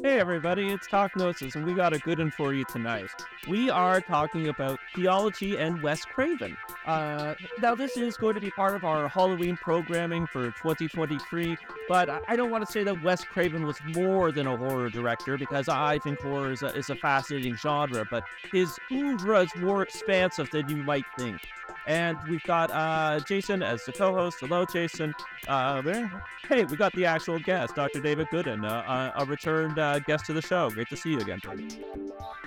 Hey everybody, it's Talk Gnosis, and we got a good one for you tonight. We are talking about theology and Wes Craven. Uh, now, this is going to be part of our Halloween programming for 2023, but I don't want to say that Wes Craven was more than a horror director because I think horror is a, is a fascinating genre, but his oeuvre is more expansive than you might think. And we've got uh, Jason as the co-host. Hello, Jason. Uh, there. Hey, we got the actual guest, Dr. David Goodin, uh, a returned uh, guest to the show. Great to see you again.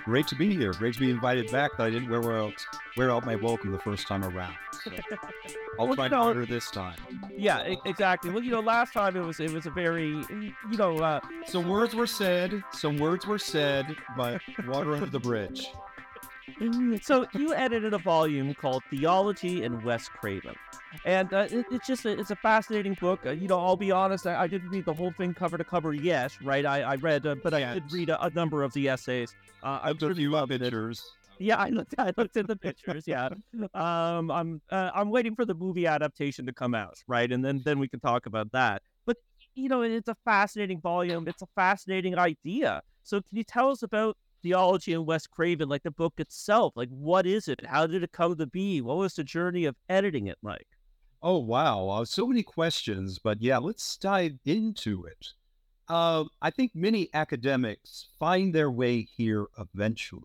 Great to be here. Great to be invited back. That I didn't wear out, wear out my welcome the first time around. So I'll well, try you know, harder this time. Yeah, exactly. Well, you know, last time it was it was a very, you know, uh, some words were said. Some words were said, but water under the bridge. So you edited a volume called Theology and Wes Craven, and uh, it, it's just a, it's a fascinating book. Uh, you know, I'll be honest, I, I, didn't read the whole thing cover to cover yet, right? I, I read, uh, but I did read a, a, number of the essays. Uh, I you up pictures. Yeah, I looked. I looked at the pictures. Yeah, um, I'm uh, I'm waiting for the movie adaptation to come out, right? And then then we can talk about that. But you know, it's a fascinating volume. It's a fascinating idea. So can you tell us about theology and Wes Craven, like the book itself. Like, what is it? How did it come to be? What was the journey of editing it like? Oh, wow. Uh, so many questions, but yeah, let's dive into it. Uh, I think many academics find their way here eventually.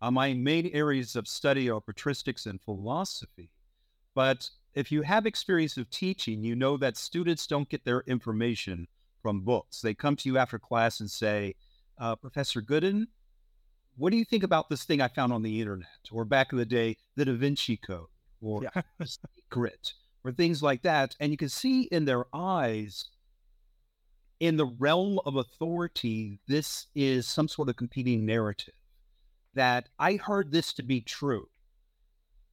Uh, my main areas of study are patristics and philosophy. But if you have experience of teaching, you know that students don't get their information from books. They come to you after class and say, uh, Professor Goodin, what do you think about this thing I found on the internet? Or back in the day, the Da Vinci Code or yeah. Secret or things like that. And you can see in their eyes, in the realm of authority, this is some sort of competing narrative that I heard this to be true.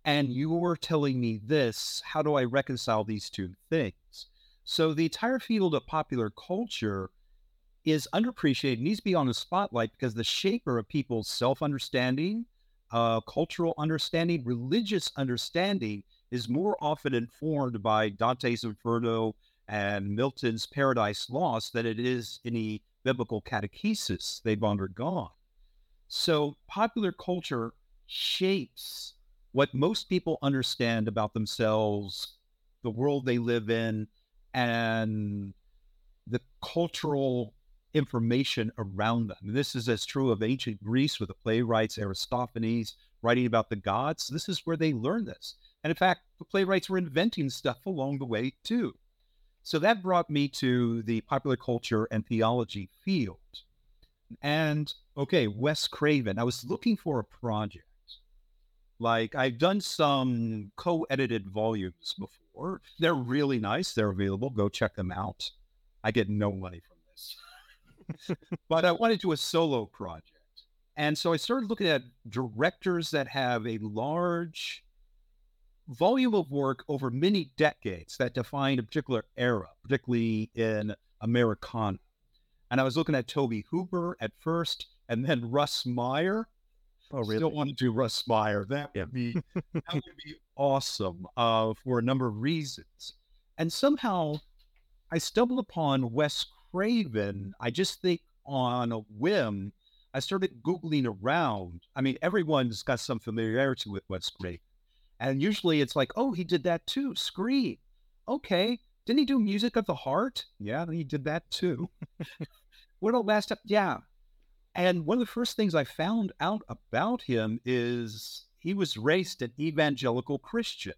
And you were telling me this. How do I reconcile these two things? So the entire field of popular culture is underappreciated, needs to be on the spotlight because the shaper of people's self understanding, uh, cultural understanding, religious understanding is more often informed by Dante's Inferno and Milton's Paradise Lost than it is any biblical catechesis they've undergone. So popular culture shapes what most people understand about themselves, the world they live in, and the cultural information around them. And this is as true of ancient Greece with the playwrights Aristophanes writing about the gods. This is where they learned this. And in fact, the playwrights were inventing stuff along the way too. So that brought me to the popular culture and theology field. And okay, Wes Craven, I was looking for a project. Like I've done some co edited volumes before. They're really nice. They're available. Go check them out. I get no money but I wanted to do a solo project. And so I started looking at directors that have a large volume of work over many decades that define a particular era, particularly in Americana. And I was looking at Tobe Hooper at first, and then Russ Meyer. Oh, really? I still want to do Russ Meyer. That would be that would be awesome uh, for a number of reasons. And somehow I stumbled upon Wes Craven, I just think on a whim, I started Googling around. I mean, everyone's got some familiarity with Wes Craven. And usually it's like, oh, he did that too. Scream. Okay. Didn't he do Music of the Heart? Yeah, he did that too. what the last up? Yeah. And one of the first things I found out about him is he was raised an evangelical Christian.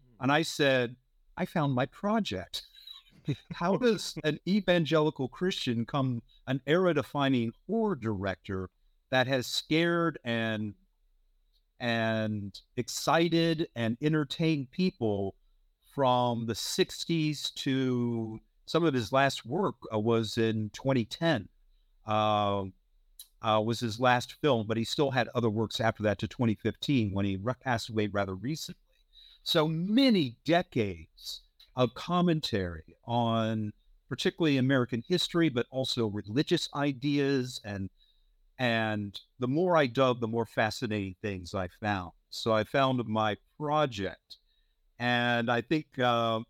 Hmm. And I said, I found my project. How does an evangelical Christian come an era defining horror director that has scared and and excited and entertained people from the 60s to some of his last work uh, was in 2010 uh, uh, was his last film but he still had other works after that to 2015 when he passed away rather recently. So many decades of commentary on particularly American history, but also religious ideas and and the more I dug, the more fascinating things I found. So I found my project, and I think uh,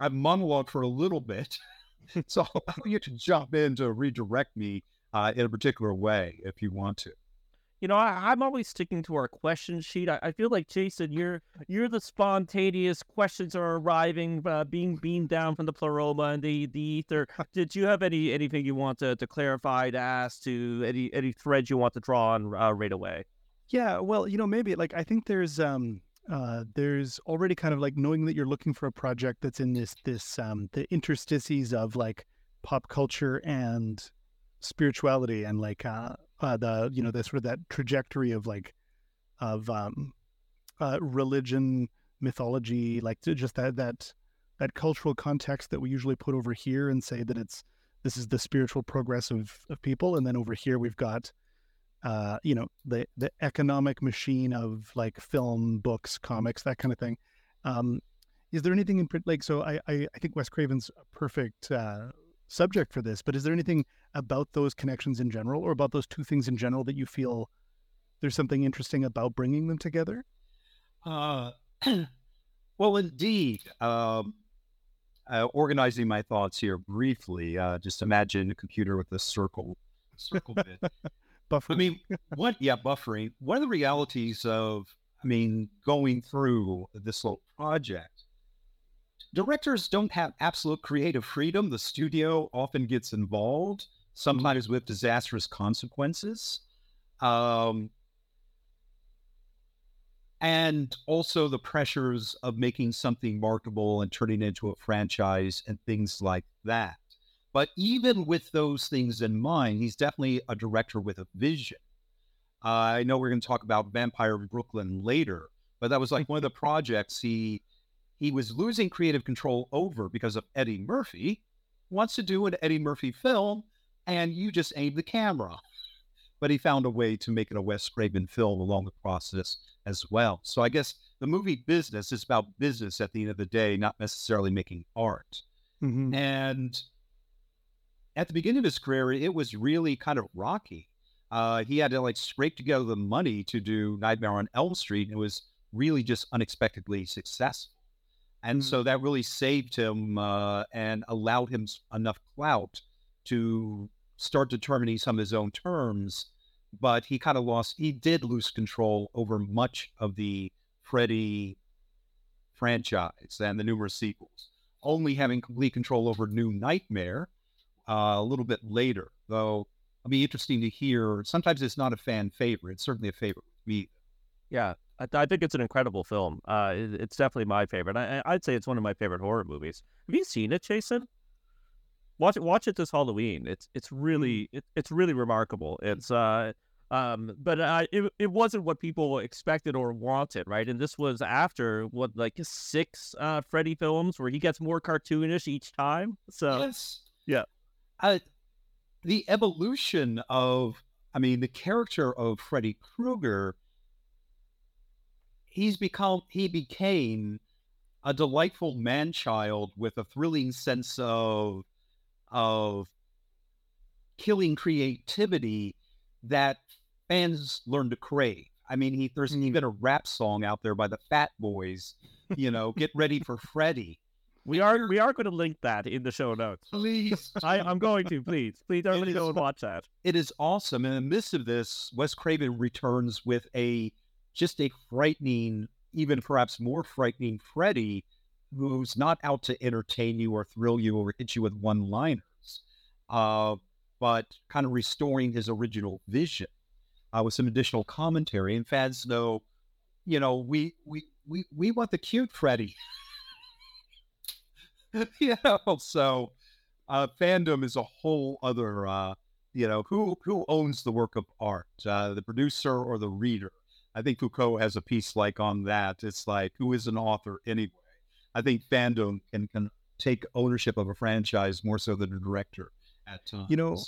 I've monologued for a little bit, so I'll allow you to jump in to redirect me uh, in a particular way if you want to. You know, I, am always sticking to our question sheet. I, I, feel like Jason, you're you're the spontaneous questions are arriving, uh, being beamed down from the pleroma and the the ether. Did you have any anything you want to, to clarify, to ask, to any any threads you want to draw on uh, right away? Yeah, well, you know, maybe like I think there's um uh there's already kind of like knowing that you're looking for a project that's in this this um the interstices of like pop culture and spirituality and like uh, uh the you know the sort of that trajectory of like of um uh religion mythology like just that that that cultural context that we usually put over here and say that it's this is the spiritual progress of, of people. And then over here we've got uh you know the the economic machine of like film books comics that kind of thing. Um is there anything in print like so i i, I think wes craven's a perfect uh subject for this, but is there anything about those connections in general or about those two things in general that you feel there's something interesting about bringing them together? Uh, well, indeed. Um, uh, organizing my thoughts here briefly, uh, just imagine a computer with a circle, circle bit. buffering. I mean, what? Yeah, buffering. One of the realities of, I mean, going through this little project directors don't have absolute creative freedom. The studio often gets involved, mm-hmm. sometimes with disastrous consequences. Um, and also the pressures of making something marketable and turning it into a franchise and things like that. But even with those things in mind, he's definitely a director with a vision. Uh, I know we're going to talk about Vampire Brooklyn later, but that was like one of the projects he he was losing creative control over because of Eddie Murphy, wants to do an Eddie Murphy film, and you just aim the camera. But he found a way to make it a Wes Craven film along the process as well. So I guess the movie business is about business at the end of the day, not necessarily making art. Mm-hmm. And at the beginning of his career, it was really kind of rocky. Uh, he had to like scrape together the money to do Nightmare on Elm Street. And it was really just unexpectedly successful. And mm-hmm. so that really saved him uh, and allowed him enough clout to start determining some of his own terms. But he kind of lost, he did lose control over much of the Freddy franchise and the numerous sequels, only having complete control over New Nightmare uh, a little bit later. Though it'll be interesting to hear. Sometimes it's not a fan favorite, it's certainly a favorite with me. Yeah, I, I, think it's an incredible film. Uh, it, it's definitely my favorite. I, would say it's one of my favorite horror movies. Have you seen it, Jason? Watch it. Watch it this Halloween. It's it's really mm. it, it's really remarkable. It's uh um but uh, it it wasn't what people expected or wanted, right? And this was after what like six uh Freddy films where he gets more cartoonish each time. So yes. yeah, uh, the evolution of I mean the character of Freddy Krueger he's become he became a delightful man child with a thrilling sense of of killing creativity that fans learn to crave. I mean, he, there's mm. even a rap song out there by the Fat Boys. You know, get ready for Freddy. We are we are going to link that in the show notes. Please, I, am going to. Please, please, everybody go and watch that. It is awesome. And in the midst of this, Wes Craven returns with a just a frightening, even perhaps more frightening Freddy, who's not out to entertain you or thrill you or hit you with one liners, uh, but kind of restoring his original vision uh, with some additional commentary. And fans know, you know, we we we we want the cute Freddy. you know, so uh, fandom is a whole other, uh, you know, who who owns the work of art, uh, the producer or the reader. I think Foucault has a piece like on that. It's like, who is an author anyway? I think fandom can, can take ownership of a franchise more so than a director at times. You know,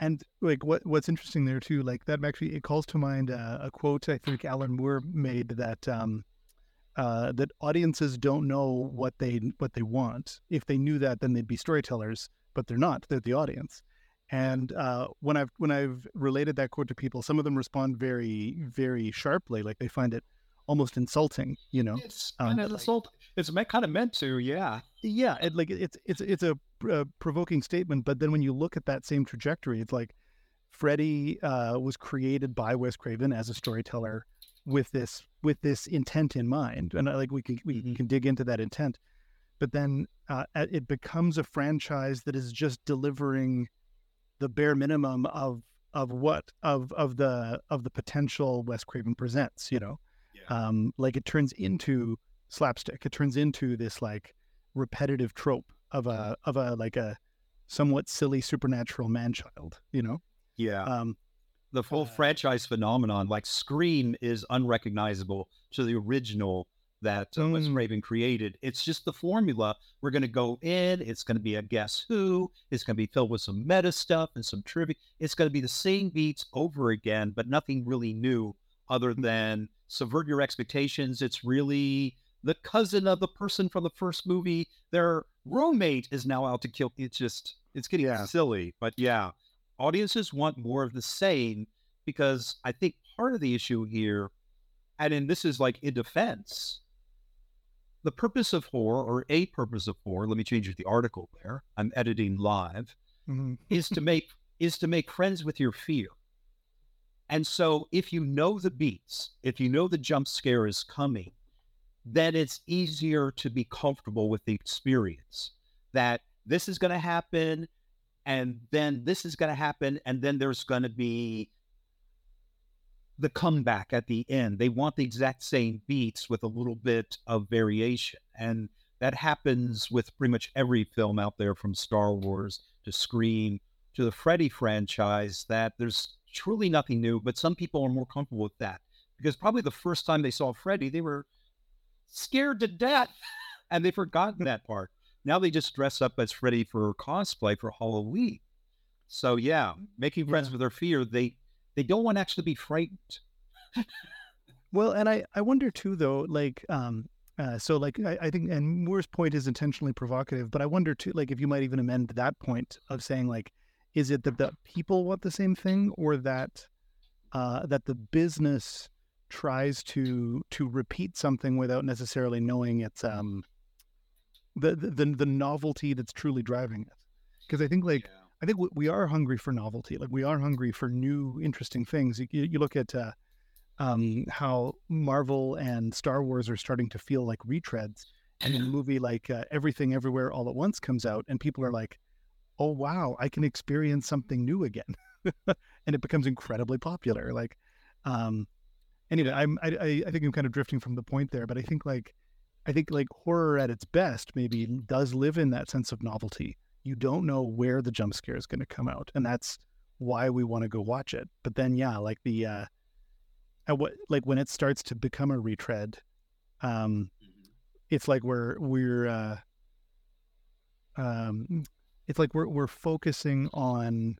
and like what what's interesting there too, like that actually it calls to mind uh, a quote I think Alan Moore made that um, uh, that audiences don't know what they what they want. If they knew that, then they'd be storytellers, but they're not. They're the audience. And uh, when I've when I've related that quote to people, some of them respond very very sharply, like they find it almost insulting. You know, it's um, kind of insult. It's kind of meant to, yeah, yeah. It, like it's it's it's a, a provoking statement, but then when you look at that same trajectory, it's like Freddy uh, was created by Wes Craven as a storyteller with this with this intent in mind, and uh, like we can we Mhm. can dig into that intent, but then uh, it becomes a franchise that is just delivering the bare minimum of of what of of the of the potential Wes Craven presents. You know, um, like it turns into slapstick. It turns into this like repetitive trope of a of a like a somewhat silly supernatural man child. You know, Yeah. um, the whole uh, franchise phenomenon, like Scream, is unrecognizable to the original that uh, Wes Mm. Craven created. It's just the formula. We're going to go in. It's going to be a Guess Who. It's going to be filled with some meta stuff and some trivia. It's going to be the same beats over again, but nothing really new other than subvert your expectations. It's really the cousin of the person from the first movie. Their roommate is now out to kill. It's just, it's getting Yeah. silly. But yeah, audiences want more of the same because I think part of the issue here, and then this is like in defense, the purpose of horror or a purpose of horror, let me change the article there. I'm editing live, mhm. is to make is to make friends with your fear. And so if you know the beats, if you know the jump scare is coming, then it's easier to be comfortable with the experience that this is going to happen and then this is going to happen and then there's going to be the comeback at the end they want the exact same beats with a little bit of variation and that happens with pretty much every film out there from star wars to scream to the freddy franchise that there's truly nothing new but some people are more comfortable with that because probably the first time they saw freddy they were scared to death and they've forgotten that part now they just dress up as Freddy for cosplay for Halloween. So yeah, making friends Yeah. with their fear, they they don't want to actually be frightened. Well, and I, I wonder too, though, like, um, uh, so like, I, I think, and Moore's point is intentionally provocative, but I wonder too, like, if you might even amend that point of saying, like, is it that the people want the same thing or that, uh, that the business tries to, to repeat something without necessarily knowing it's, um, the, the, the novelty that's truly driving it? Because I think, like, I think we- are hungry for novelty. Like we are hungry for new, interesting things. You, you look at uh, um, how Marvel and Star Wars are starting to feel like retreads, and a movie like uh, Everything Everywhere All at Once comes out, and people are like, "Oh wow, I can experience something new again," and it becomes incredibly popular. Like, um, anyway, I'm I, I I think I'm kind of drifting from the point there, but I think like I think like horror at its best maybe does live in that sense of novelty. You don't know where the jump scare is going to come out, and that's why we want to go watch it. But then, yeah, like the uh, at what like when it starts to become a retread, um, it's like we're we're uh, um, it's like we're we're focusing on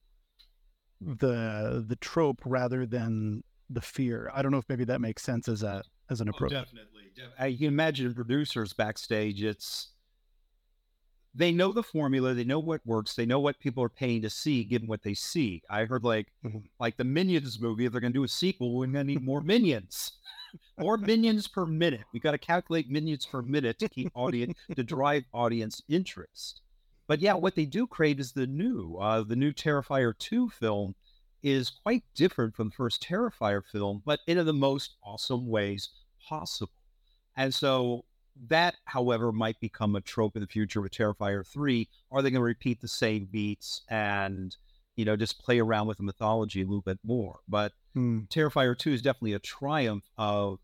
the the trope rather than the fear. I don't know if maybe that makes sense as a as an approach. definitely. I can imagine producers backstage. It's they know the formula, they know what works, they know what people are paying to see, given what they see. I heard like Mhm. like the Minions movie. If they're going to do a sequel, we're going to need more Minions. More minions per minute. We got to calculate minions per minute to keep audience to drive audience interest. But yeah, what they do crave is the new. Uh, the new Terrifier 2 film is quite different from the first Terrifier film, but in the most awesome ways possible. And so that, however, might become a trope in the future with Terrifier 3. Are they going to repeat the same beats and, you know, just play around with the mythology a little bit more? But Hmm. Terrifier 2 is definitely a triumph of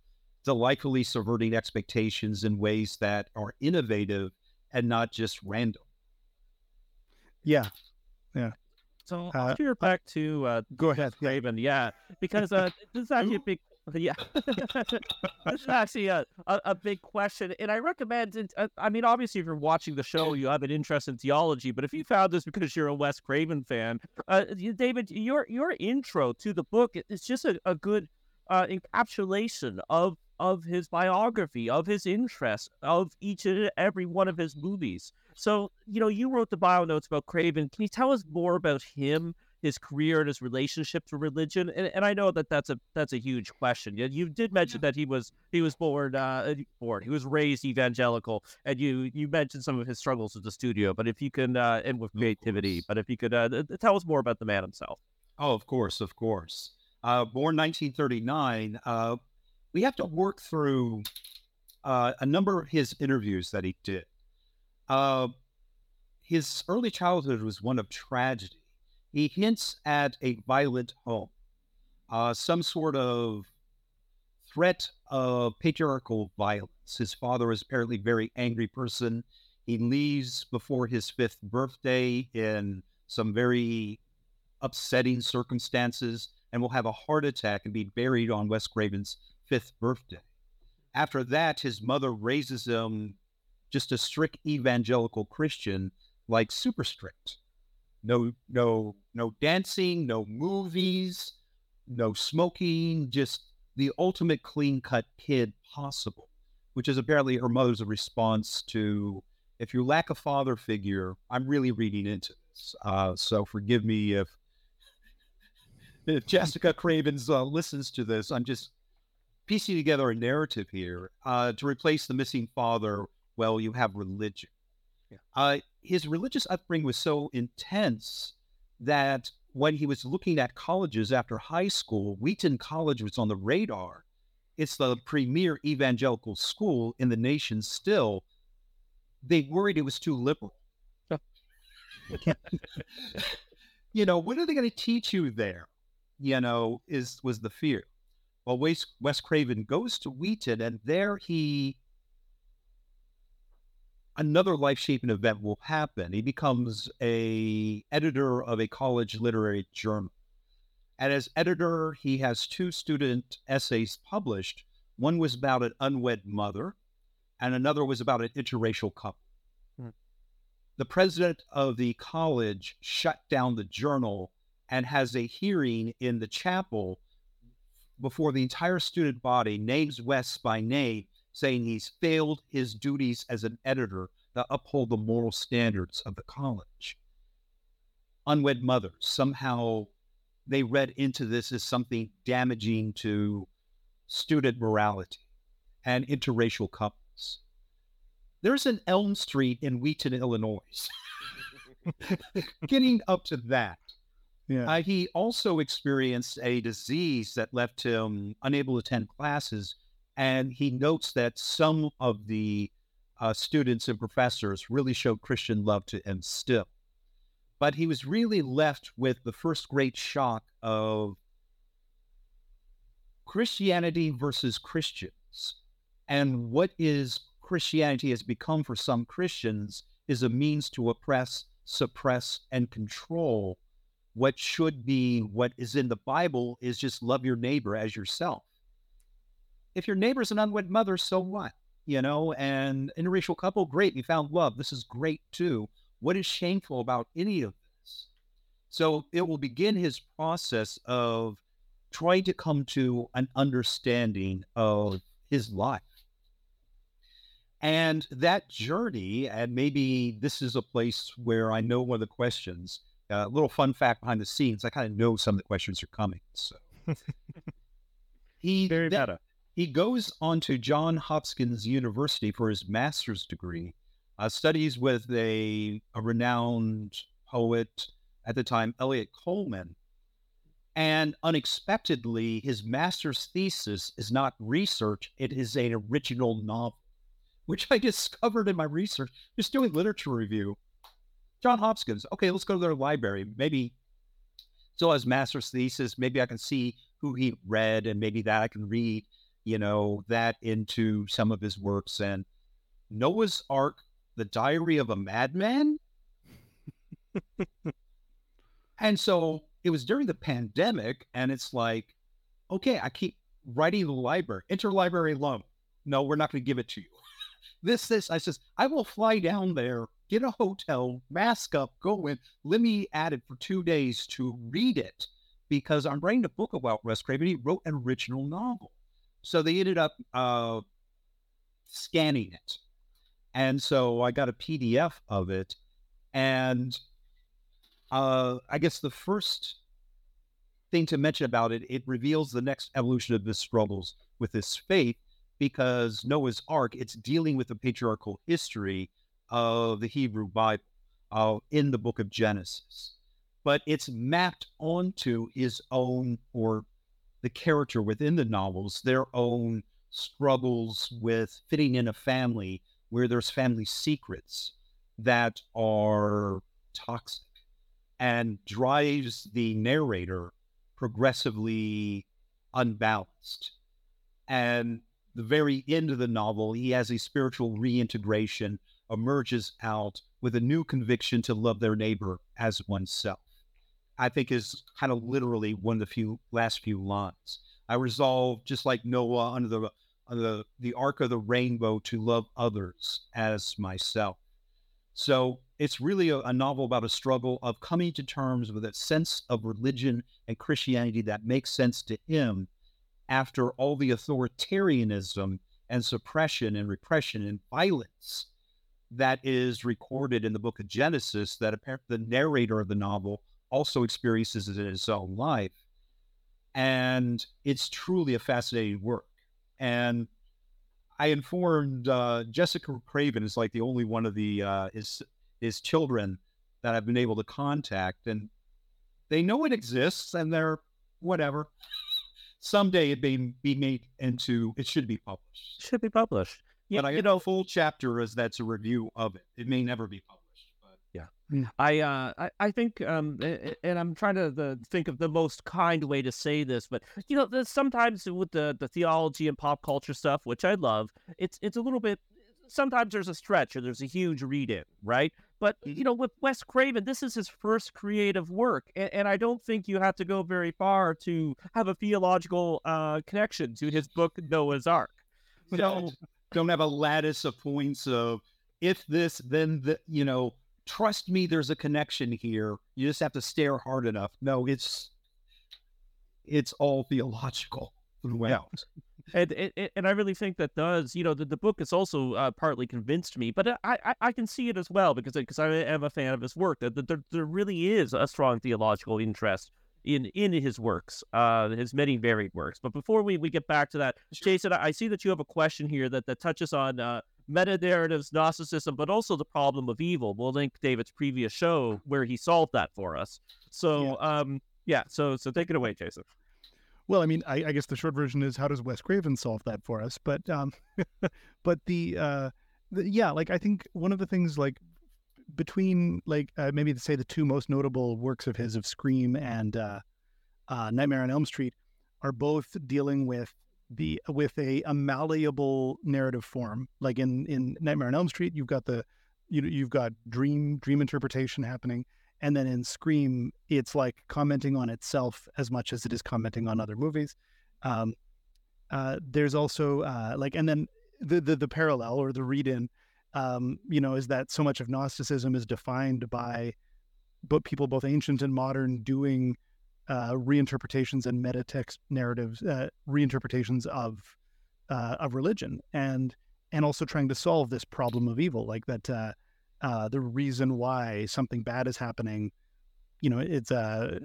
delightfully subverting expectations in ways that are innovative and not just random. Yeah, Yeah. So Uh, I'll steer back to uh, go ahead. Yeah. Raven, yeah, because uh, this is actually a big, yeah, this is actually a, a, a big question, and I recommend. Uh, I mean, obviously, if you're watching the show, you have an interest in theology, but if you found this because you're a Wes Craven fan, uh, David, your your intro to the book is just a, a good uh, encapsulation of of his biography, of his interests, of each and every one of his movies. So, you know, you wrote the bio notes about Craven. Can you tell us more about him, his career, and his relationship to religion? And, and I know that that's a that's a huge question. You, you did mention that he was he was born uh, born he was raised evangelical, and you you mentioned some of his struggles with the studio. But if you can uh, and with creativity, but if you could uh, tell us more about the man himself. Oh, of course, of course. Uh, born 1939, uh, we have to work through uh, a number of his interviews that he did. Uh, his early childhood was one of tragedy. He hints at a violent home, uh, some sort of threat of patriarchal violence. His father is apparently a very angry person. He leaves before his fifth birthday in some very upsetting circumstances and will have a heart attack and be buried on Wes Craven's fifth birthday. After that, his mother raises him just a strict evangelical Christian, like super strict. No, no, no dancing, no movies, no smoking, just the ultimate clean cut kid possible, which is apparently her mother's response to if you lack a father figure, I'm really reading into this. Uh, so forgive me if if Jessica Cravens uh, listens to this. I'm just piecing together a narrative here uh, to replace the missing father. Well, you have religion. Yeah. His religious upbringing was so intense that when he was looking at colleges after high school, Wheaton College was on the radar. It's the premier evangelical school in the nation still. They worried it was too liberal. you know, what are they going to teach you there? You know, is was the fear. Well, Wes, Wes Craven goes to Wheaton, and there he another life-shaping event will happen. He becomes a editor of a college literary journal. And as editor, he has two student essays published. One was about an unwed mother, and another was about an interracial couple. Hmm. The president of the college shut down the journal and has a hearing in the chapel before the entire student body, names West by name, saying he's failed his duties as an editor to uphold the moral standards of the college. Unwed mothers, somehow they read into this as something damaging to student morality and interracial couples. There's an Elm Street in Wheaton, Illinois. Getting up to that. Yeah. Uh, he also experienced a disease that left him unable to attend classes and he notes that some of the uh, students and professors really showed Christian love to him still. But he was really left with the first great shock of Christianity versus Christians. And what is Christianity has become for some Christians is a means to oppress, suppress, and control what should be what is in the Bible is just love your neighbor as yourself if your neighbor's an unwed mother, so what? You know, and interracial couple, great, you found love. This is great too. What is shameful about any of this? So it will begin his process of trying to come to an understanding of his life. And that journey, and maybe this is a place where I know one of the questions, a uh, little fun fact behind the scenes, I kind of know some of the questions are coming. So he very that, meta. He goes on to John Hopkins University for his master's degree, uh, studies with a, a renowned poet at the time, Elliott Coleman. And unexpectedly, his master's thesis is not research, it is an original novel, which I discovered in my research, just doing literature review. John Hopkins, okay, let's go to their library. Maybe still has master's thesis. Maybe I can see who he read, and maybe that I can read you know, that into some of his works. And Noah's Ark, The Diary of a Madman. and so it was during the pandemic, and it's like, okay, I keep writing the library, interlibrary loan. No, we're not going to give it to you. this, this, I says, I will fly down there, get a hotel, mask up, go in, let me add it for two days to read it because I'm writing a book about Wes Craven. He wrote an original novel. So they ended up uh, scanning it. And so I got a PDF of it. And uh, I guess the first thing to mention about it, it reveals the next evolution of his struggles with this faith because Noah's Ark, it's dealing with the patriarchal history of the Hebrew Bible uh, in the book of Genesis. but it's mapped onto his own or the character within the novels, their own struggles with fitting in a family where there's family secrets that are toxic and drives the narrator progressively unbalanced. And the very end of the novel, he has a spiritual reintegration, emerges out with a new conviction to love their neighbor as oneself. I think is kind of literally one of the few last few lines. I resolve, just like Noah under the under the, the arc of the rainbow, to love others as myself. So it's really a, a, novel about a struggle of coming to terms with a sense of religion and Christianity that makes sense to him after all the authoritarianism and suppression and repression and violence that is recorded in the book of Genesis that the narrator of the novel also experiences it in his own life. And it's truly a fascinating work. And I informed uh, Jessica Craven is like the only one of the uh, his his children that I've been able to contact, and they know it exists, and they're whatever. Someday it may be made into it should be published. Should be published. Yeah, but I you know, full chapter as that's a review of it. It may never be published. Mm. I, uh, I, I think, um, and I'm trying to the, think of the most kind way to say this, but you know, sometimes with the the theology and pop culture stuff, which I love, it's it's a little bit. Sometimes there's a stretch or there's a huge read in, right? But you mm-hmm. know, with Wes Craven, this is his first creative work, and, and, I don't think you have to go very far to have a theological uh, connection to his book Noah's Ark. So, don't, don't have a lattice of points of if this, then the, you know trust me, there's a connection here. You just have to stare hard enough. No, it's it's all theological throughout. And, and, and I really think that does you know the, the book has also uh, partly convinced me, but I, I, I can see it as well because because I am a fan of his work that, that there there really is a strong theological interest in in his works, uh, his many varied works. But before we, we get back to that, Jason, I see that you have a question here that, that touches on uh, meta narratives, Gnosticism, but also the problem of evil. We'll link David's previous show where he solved that for us. So, yeah. um, yeah. So, so take it away, Jason. Well, I mean, I, I, guess the short version is how does Wes Craven solve that for us? But, um, but the, uh, the, yeah, like I think one of the things like between like uh, maybe to say the two most notable works of his of Scream and uh, uh, Nightmare on Elm Street are both dealing with the with a, a malleable narrative form. Like in in Nightmare on Elm Street, you've got the you know you've got dream dream interpretation happening, and then in Scream, it's like commenting on itself as much as it is commenting on other movies. Um, uh, there's also uh, like, and then the, the the parallel or the read in, um, you know, is that so much of Gnosticism is defined by, but people both ancient and modern doing uh, reinterpretations and meta text narratives, uh, reinterpretations of uh, of religion, and and also trying to solve this problem of evil, like that. Uh, uh, the reason why something bad is happening, you know, it's uh,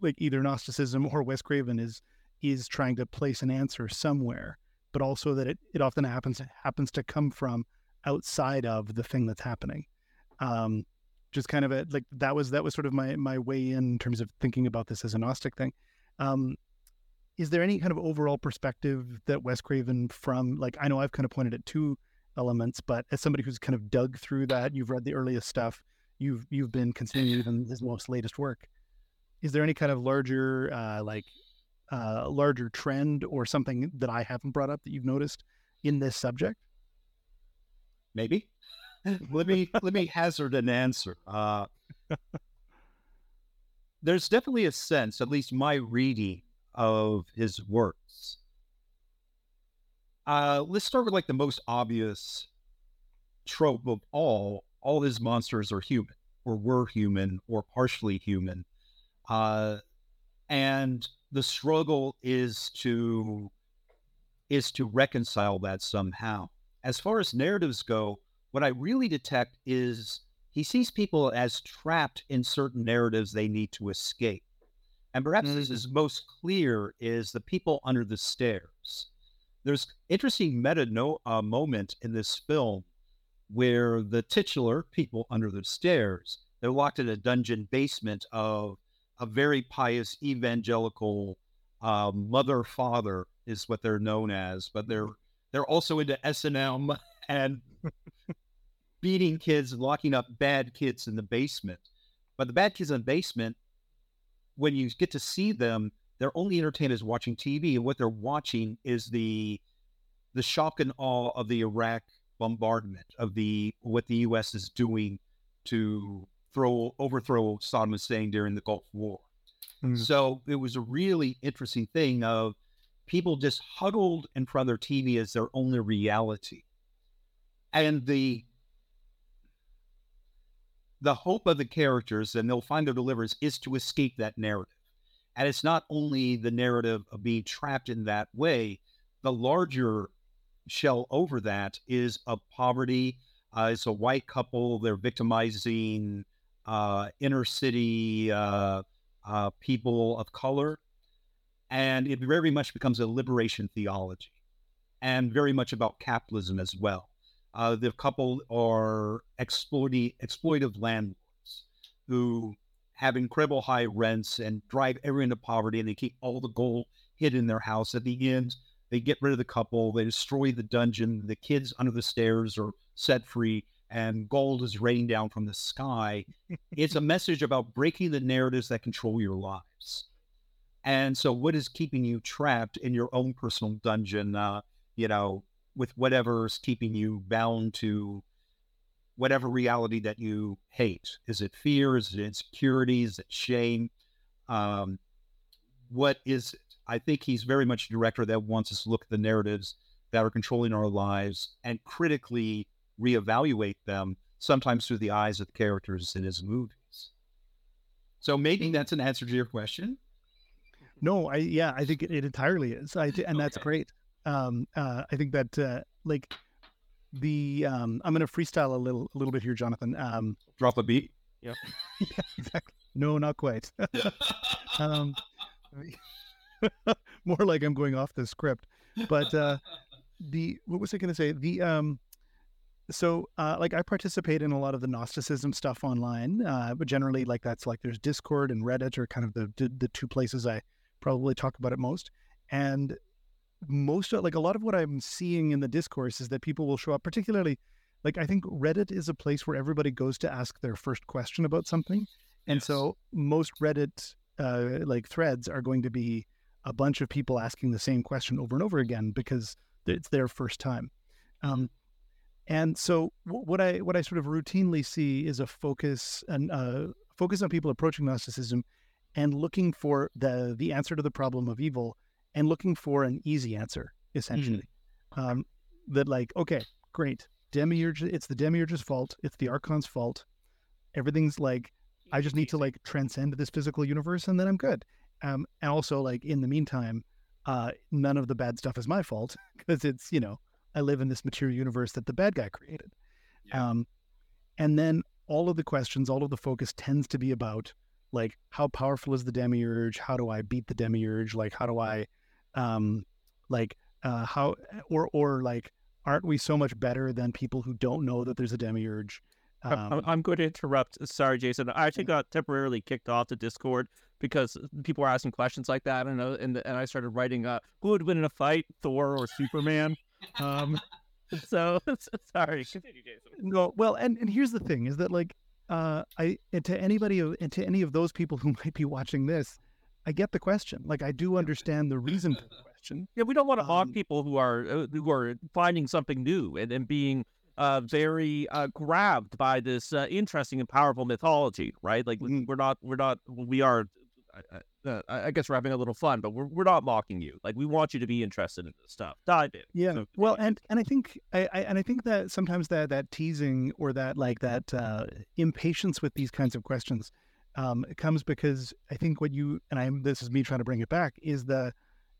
like either Gnosticism or Wes Craven is is trying to place an answer somewhere, but also that it, it often happens happens to come from outside of the thing that's happening. Um, just kind of a like that was that was sort of my my way in, in terms of thinking about this as a Gnostic thing. Um, is there any kind of overall perspective that Wes Craven from like I know I've kind of pointed at two elements, but as somebody who's kind of dug through that, you've read the earliest stuff, you've you've been considering even his most latest work. Is there any kind of larger uh, like uh, larger trend or something that I haven't brought up that you've noticed in this subject? Maybe let me let me hazard an answer. Uh, there's definitely a sense, at least my reading of his works. Uh, let's start with like the most obvious trope of all. All his monsters are human, or were human, or partially human, uh, and the struggle is to is to reconcile that somehow. As far as narratives go, what I really detect is he sees people as trapped in certain narratives they need to escape. And perhaps mm-hmm. this is most clear is the people under the stairs. There's interesting meta no, uh, moment in this film where the titular people under the stairs They're locked in a dungeon basement of a very pious evangelical uh, mother father is what they're known as, but they're they're also into S and M and beating kids and locking up bad kids in the basement. But the bad kids in the basement, when you get to see them, they're only entertained as watching TV, and what they're watching is the the shock and awe of the Iraq bombardment of the what the U.S. is doing to throw overthrow Saddam Hussein during the Gulf War. Mm. So it was a really interesting thing of people just huddled in front of their TV as their only reality, and the the hope of the characters, and they'll find their deliverance, is to escape that narrative. And it's not only the narrative of being trapped in that way, the larger shell over that is of poverty. Uh, it's a white couple. They're victimizing uh, inner city uh, uh, people of color. And it very much becomes a liberation theology and very much about capitalism as well. Uh, the couple are exploiting, exploitive landlords who have incredible high rents and drive everyone into poverty, and they keep all the gold hidden in their house. At the end, they get rid of the couple, they destroy the dungeon, the kids under the stairs are set free, and gold is raining down from the sky. it's a message about breaking the narratives that control your lives. And so, what is keeping you trapped in your own personal dungeon? Uh, you know, with whatever's keeping you bound to whatever reality that you hate. Is it fear? Is it insecurity? Is it shame? Um, what is it? I think he's very much a director that wants us to look at the narratives that are controlling our lives and critically reevaluate them, sometimes through the eyes of the characters in his movies. So maybe that's an answer to your question. No, I yeah, I think it, it entirely is. I and that's great um, uh, I think that uh, like the um, I'm going to freestyle a little a little bit here, Jonathan. Um, Drop a beat. Yeah. yeah exactly. No, not quite. um, more like I'm going off the script. But uh, the what was I going to say? The um, so uh, like I participate in a lot of the Gnosticism stuff online, uh, but generally like that's like there's Discord and Reddit are kind of the the two places I probably talk about it most. And most of like a lot of what I'm seeing in the discourse is that people will show up, particularly like I think Reddit is a place where everybody goes to ask their first question about something. And yes. so most Reddit uh, like threads are going to be a bunch of people asking the same question over and over again because it's their first time. Um, and so what I what I sort of routinely see is a focus and uh, focus on people approaching Gnosticism and looking for the the answer to the problem of evil and looking for an easy answer, essentially. Mm-hmm. Um, that like, okay, great, demiurge. It's the demiurge's fault. It's the archon's fault. Everything's like, I just need to like transcend this physical universe, and then I'm good. Um, and also like in the meantime, uh, none of the bad stuff is my fault because it's you know I live in this material universe that the bad guy created. Yeah. Um, and then all of the questions, all of the focus tends to be about like how powerful is the demiurge? How do I beat the demiurge? Like how do I um, like uh, how or or like aren't we so much better than people who don't know that there's a demiurge? Um, I'm going to interrupt. Sorry, Jason. I actually got temporarily kicked off the Discord because people were asking questions like that, and uh, and, and I started writing uh, who would win in a fight, Thor or Superman. um, so sorry. Continue, Jason. No, well, and and here's the thing: is that like uh, I and to anybody and to any of those people who might be watching this, I get the question. Like I do understand the reason for the question. Yeah, we don't want to mock um, people who are uh, who are finding something new and, and being uh, very uh, grabbed by this uh, interesting and powerful mythology, right? Like mm-hmm. we're not we're not we are. Uh, I guess we're having a little fun, but we're, we're not mocking you. Like we want you to be interested in this stuff. Dive in. Yeah. So, well, and and I think I, I, and I think that sometimes that that teasing or that like that uh, impatience with these kinds of questions um, it comes because I think what you and I'm this is me trying to bring it back is the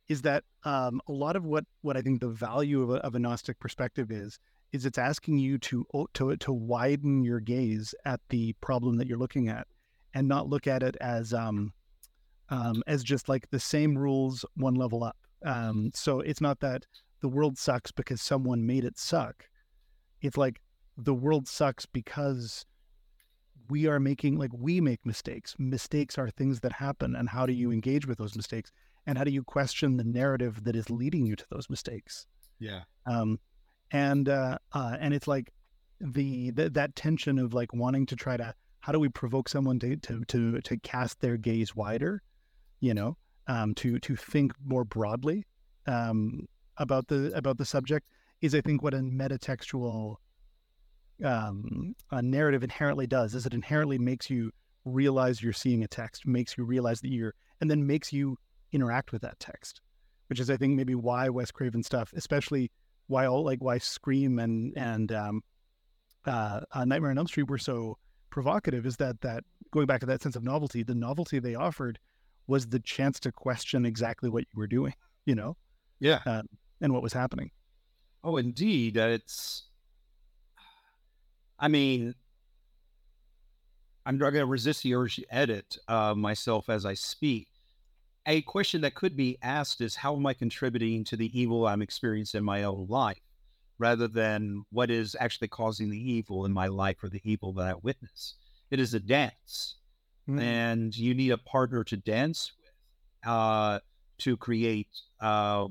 is that um, a lot of what what I think the value of a, of a Gnostic perspective is is it's asking you to to to widen your gaze at the problem that you're looking at and not look at it as um, um as just like the same rules one level up. Um, so it's not that the world sucks because someone made it suck. It's like the world sucks because we are making like we make mistakes. Mistakes are things that happen, and how do you engage with those mistakes? And how do you question the narrative that is leading you to those mistakes? Yeah. Um, and uh, uh, and it's like the, the that tension of like wanting to try to how do we provoke someone to to to to cast their gaze wider, you know, um, to to think more broadly um, about the about the subject is I think what a metatextual um, a narrative inherently does is it inherently makes you realize you're seeing a text, makes you realize that you're, and then makes you interact with that text, which is I think maybe why Wes Craven stuff, especially why all like why Scream and and um, uh, uh, Nightmare on Elm Street were so provocative is that that going back to that sense of novelty, the novelty they offered was the chance to question exactly what you were doing, you know, Yeah. uh, and what was happening. Oh, indeed. It's, I mean, I'm not going to resist the urge to edit uh, myself as I speak. A question that could be asked is how am I contributing to the evil I'm experiencing in my own life rather than what is actually causing the evil in my life or the evil that I witness? It is a dance, Mm. and you need a partner to dance with uh, to create uh,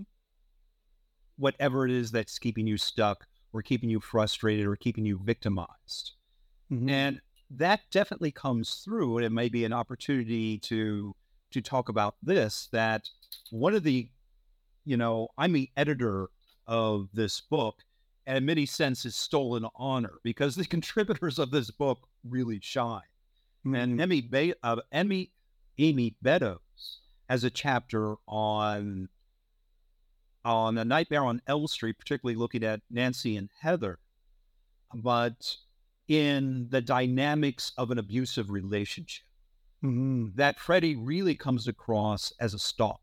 whatever it is that's keeping you stuck or keeping you frustrated or keeping you victimized. Mhm. And that definitely comes through. And it may be an opportunity to to talk about this that one of the, you know, I'm the editor of this book, and in many senses stolen honor because the contributors of this book really shine. And Emmy, ba- uh, Emmy, Amy Beddoes has a chapter on on a Nightmare on Elm Street, particularly looking at Nancy and Heather, but in the dynamics of an abusive relationship. Mhm. That Freddy really comes across as a stalker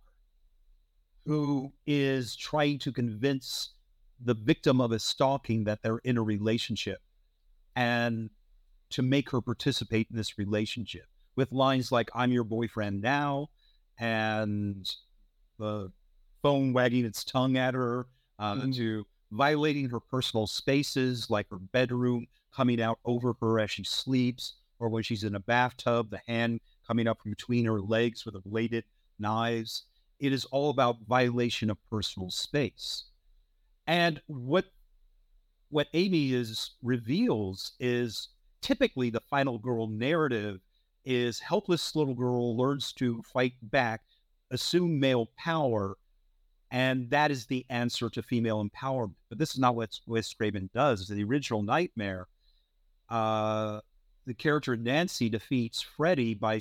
who is trying to convince the victim of his stalking that they're in a relationship and to make her participate in this relationship with lines like I'm your boyfriend now and the phone wagging its tongue at her uh, Mhm. to violating her personal spaces like her bedroom coming out over her as she sleeps or when she's in a bathtub the hand coming up from between her legs with a bladed knives it is all about violation of personal space and what what amy is reveals is typically the final girl narrative is helpless little girl learns to fight back assume male power and that is the answer to female empowerment but this is not what wes craven does the original nightmare uh the character nancy defeats freddy by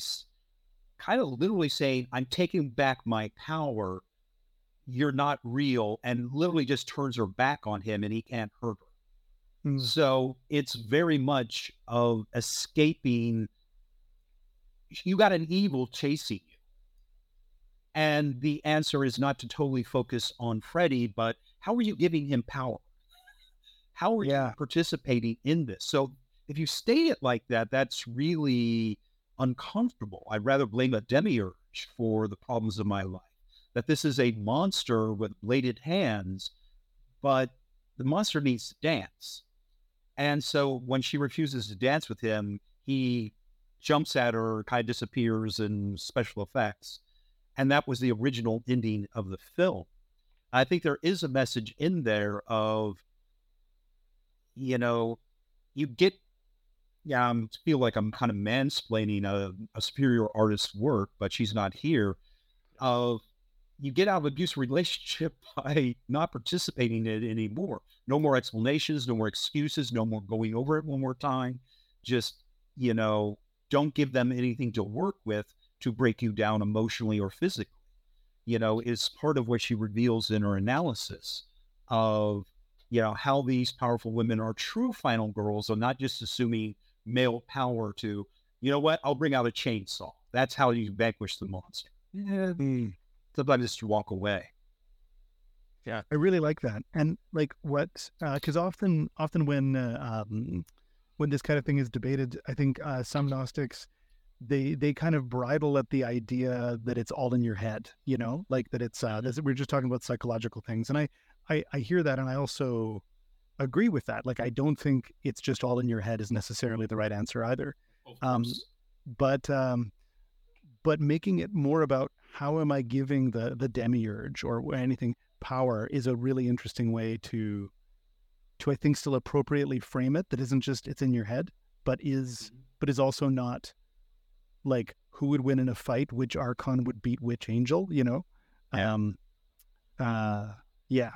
kind of literally saying i'm taking back my power you're not real and literally just turns her back on him and he can't hurt her Mm. so it's very much of escaping. You got an evil chasing you. And the answer is not to totally focus on Freddy, but how are you giving him power? How are Yeah. you participating in this? So if you state it like that, that's really uncomfortable. I'd rather blame a demiurge for the problems of my life. That this is a monster with bladed hands, but the monster needs to dance. And so when she refuses to dance with him, he jumps at her, kind of disappears in special effects. And that was the original ending of the film. I think there is a message in there of, you know, you get, yeah, I feel like I'm kind of mansplaining a, a superior artist's work, but she's not here. Of you get out of abusive relationship by not participating in it anymore. No more explanations, no more excuses, no more going over it one more time. Just, you know, don't give them anything to work with to break you down emotionally or physically. You know, is part of what she reveals in her analysis of, you know, how these powerful women are true final girls are not just assuming male power to, you know what, I'll bring out a chainsaw. That's how you vanquish the monster. Yeah, Mm. sometimes just walk away. Yeah. I really like that. And like what, because often, often when uh, um, when this kind of thing is debated, I think uh, some Gnostics they they kind of bridle at the idea that it's all in your head. You know, like that it's uh, this, we're just talking about psychological things, and I, I I hear that, and I also agree with that. Like I don't think it's just all in your head is necessarily the right answer either. Um, but um, but making it more about how am I giving the the demiurge or anything power is a really interesting way to to I think still appropriately frame it. That isn't just it's in your head, but is Mhm. but is also not like who would win in a fight, which archon would beat which angel, you know? Yeah. Um uh yeah.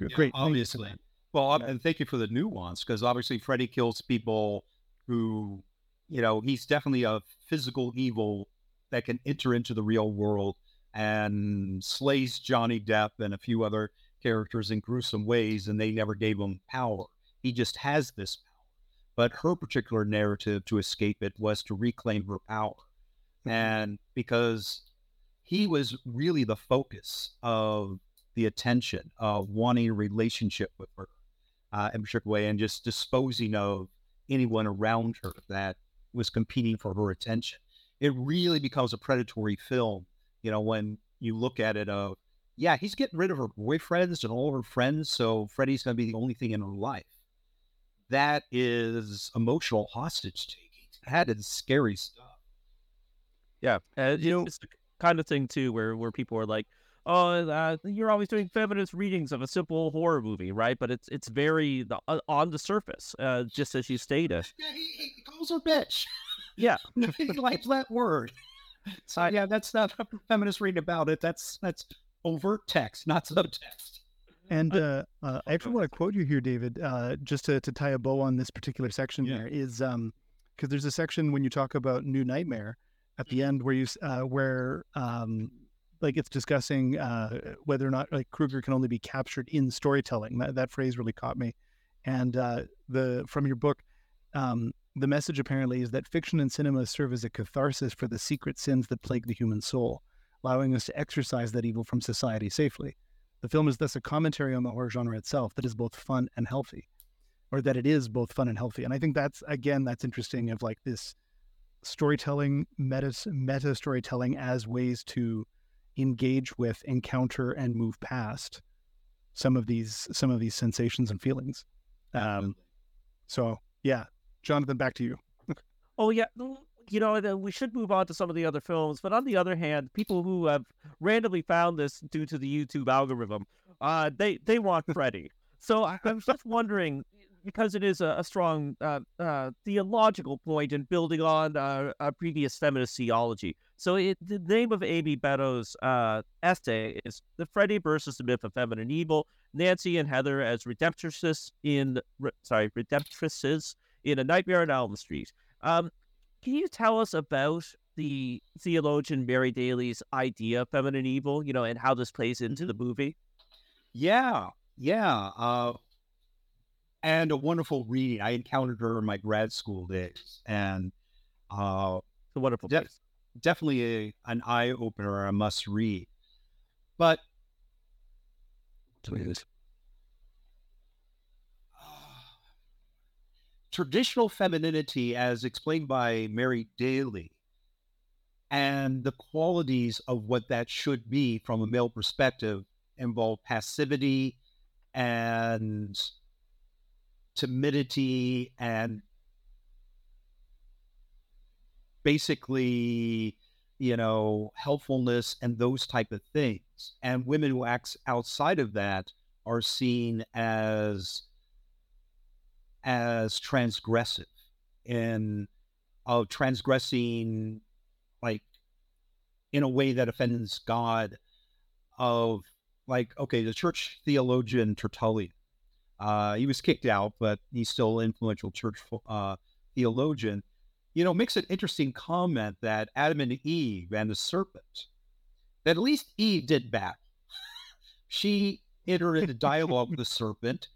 Yeah, Great. Thank you for obviously. Well, Yeah. and thank you for the nuance because obviously Freddy kills people who, you know, he's definitely a physical evil that can enter into the real world and slays Johnny Depp and a few other characters in gruesome ways, and they never gave him power. He just has this power. But her particular narrative to escape it was to reclaim her power. And because he was really the focus of the attention of wanting a relationship with her uh, in a particular way and just disposing of anyone around her that was competing for her attention. It really becomes a predatory film, you know, when you look at it of, yeah, he's getting rid of her boyfriends and all her friends, so Freddy's going to be the only thing in her life. That is emotional hostage taking. That is scary stuff. Yeah, and You know- it's the kind of thing too where where people are like, "Oh, uh, you're always doing feminist readings of a simple horror movie, right?" But it's it's very the, uh, on the surface, uh, just as you stated. Yeah, he, he calls her bitch. Yeah. he likes that word. So yeah, that's not a feminist reading about it. That's that's overt text, not subtext. And uh, uh, I actually want to quote you here, David, uh, just to, to tie a bow on this particular section Yeah. here is um because there's a section when you talk about New Nightmare at Mm-hmm. the end where you uh, where um like it's discussing uh, whether or not like Krueger can only be captured in storytelling. That that phrase really caught me. And uh, the from your book, um, the message apparently is that fiction and cinema serve as a catharsis for the secret sins that plague the human soul, allowing us to exorcise that evil from society safely. The film is thus a commentary on the horror genre itself that is both fun and healthy, or that it is both fun and healthy. And I think that's again that's interesting of like this storytelling meta meta storytelling as ways to engage with, encounter, and move past some of these some of these sensations and feelings. Um, so yeah, Jonathan, back to you. Oh yeah, you know we should move on to some of the other films. But on the other hand, people who have randomly found this due to the YouTube algorithm, uh, they they want Freddy. So I I was just wondering, because it is a, a strong uh, uh, theological point in building on uh, a previous feminist theology. So it, the name of Amy Beddoes' uh, essay is "The Freddy versus the Myth of Feminine Evil." Nancy and Heather as redemptresses in re- sorry redemptresses in A Nightmare on Elm Street. Um, can you tell us about the theologian Mary Daly's idea of feminine evil, you know, and how this plays into the movie? Yeah, yeah. Uh, and a wonderful reading. I encountered her in my grad school days, and uh, It's a wonderful place. definitely a, an eye opener, a must read. But traditional femininity, as explained by Mary Daly, and the qualities of what that should be from a male perspective involve passivity and timidity and basically you know helpfulness and those type of things. And women who act outside of that are seen as as transgressive and of transgressing like in a way that offends god of like okay the church theologian tertullian uh he was kicked out but he's still influential church uh theologian. You know makes an interesting comment that adam and eve and the serpent that at least eve did battle she entered into dialogue with the serpent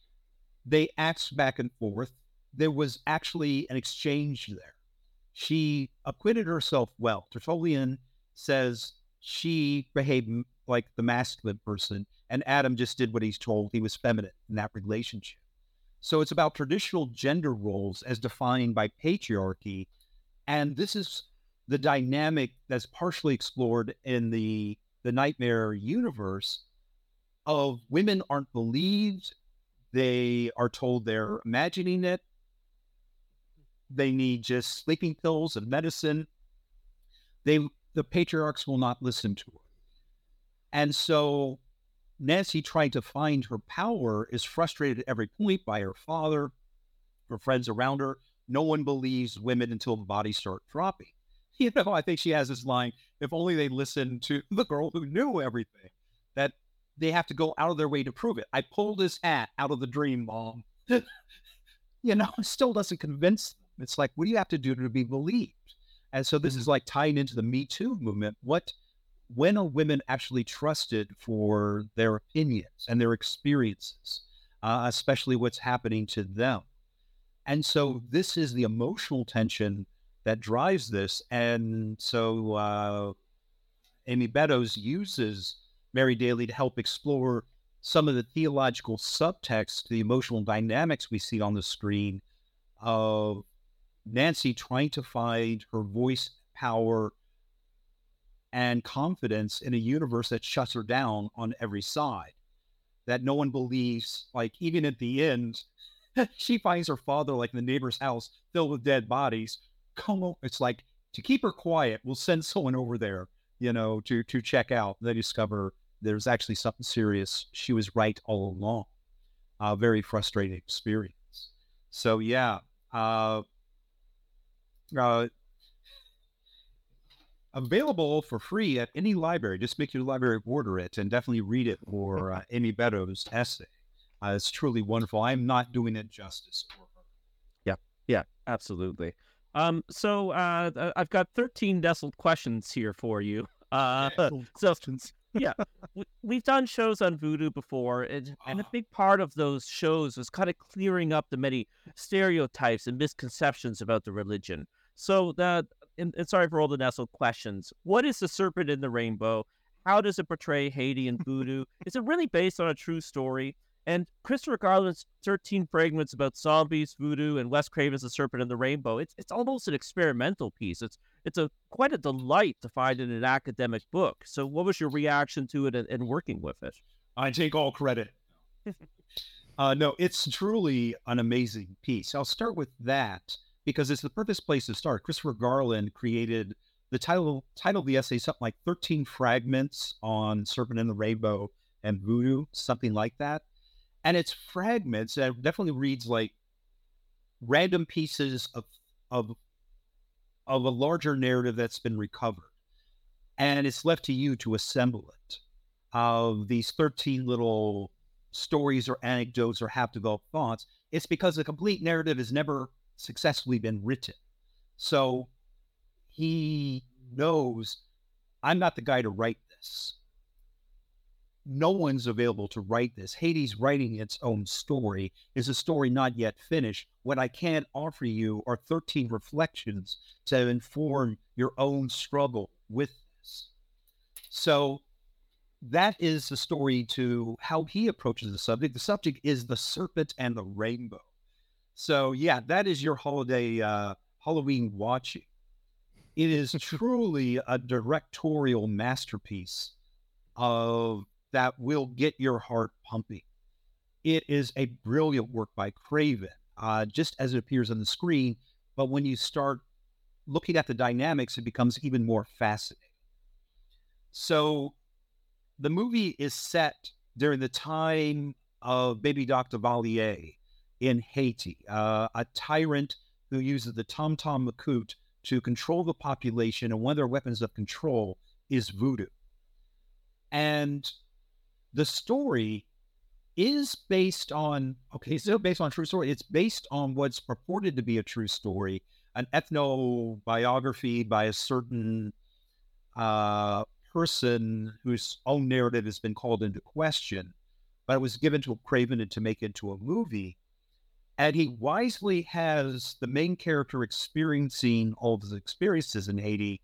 they asked back and forth. There was actually an exchange there. She acquitted herself well. Tertullian says she behaved like the masculine person, and Adam just did what he's told. He was feminine in that relationship. So it's about traditional gender roles as defined by patriarchy. And this is the dynamic that's partially explored in the, the nightmare universe of women aren't believed they are told they're imagining it. they need just sleeping pills and medicine. They the patriarchs will not listen to her. And so Nancy trying to find her power is frustrated at every point by her father, her friends around her. No one believes women until the bodies start dropping. You know, I think she has this line if only they listened to the girl who knew everything, they have to go out of their way to prove it. I pulled this hat out of the dream, mom. you know, it still doesn't convince them. It's like, what do you have to do to be believed? And so this is like tying into the Me Too movement. What when are women actually trusted for their opinions and their experiences, uh, especially what's happening to them? And so this is the emotional tension that drives this. And so uh, Amy Beddoes uses Mary Daly to help explore some of the theological subtext, the emotional dynamics we see on the screen of Nancy trying to find her voice, power, and confidence in a universe that shuts her down on every side. That no one believes, like, even at the end, she finds her father, like, in the neighbor's house filled with dead bodies. Come on. It's like, to keep her quiet, we'll send someone over there, you know, to, to check out. They discover there's actually something serious. She was right all along. A very frustrating experience. So, yeah. Uh, uh, available for free at any library. Just make your library order it and definitely read it for uh, Amy Beddoes' essay. Uh, it's truly wonderful. I'm not doing it justice for her. Yeah, yeah, absolutely. Um, so uh, I've got 13 nestled questions here for you. Uh, so questions. Yeah, we, have done shows on voodoo before, and, and a ah. big part of those shows was kind of clearing up the many stereotypes and misconceptions about the religion. So that and, and sorry for all the nestled questions. What is the serpent in the rainbow? How does it portray Haiti and voodoo? is it really based on a true story? And Christopher Garland's 13 fragments about zombies, voodoo, and Wes Craven's The Serpent in the Rainbow, it's, it's almost an experimental piece. It's it's a quite a delight to find in an academic book. So what was your reaction to it and, and working with it? I take all credit. uh, no, it's truly an amazing piece. I'll start with that because it's the perfect place to start. Christopher Garland created the title title of the essay something like 13 fragments on Serpent in the Rainbow and voodoo, something like that. And it's fragments that definitely reads like random pieces of of of a larger narrative that's been recovered. And it's left to you to assemble it. Of these 13 little stories or anecdotes or half developed thoughts, it's because the complete narrative has never successfully been written. So he knows I'm not the guy to write this. No one's available to write this. Haiti's writing its own story is a story not yet finished. What I can't offer you are 13 reflections to inform your own struggle with this. So that is the story to how he approaches the subject. The subject is the serpent and the rainbow. So yeah, that is your holiday uh, Halloween watching. It is truly a directorial masterpiece of that will get your heart pumping. It is a brilliant work by Craven, uh, just as it appears on the screen. But when you start looking at the dynamics, it becomes even more fascinating. So the movie is set during the time of Baby Doc Duvalier, in Haiti, uh, a tyrant who uses the Tonton Macoute to control the population, and one of their weapons of control is voodoo. And the story is based on okay, so based on true story. It's based on what's purported to be a true story, an ethnobiography by a certain uh, person whose own narrative has been called into question, but it was given to Craven to make into a movie. And he wisely has the main character experiencing all of his experiences in Haiti.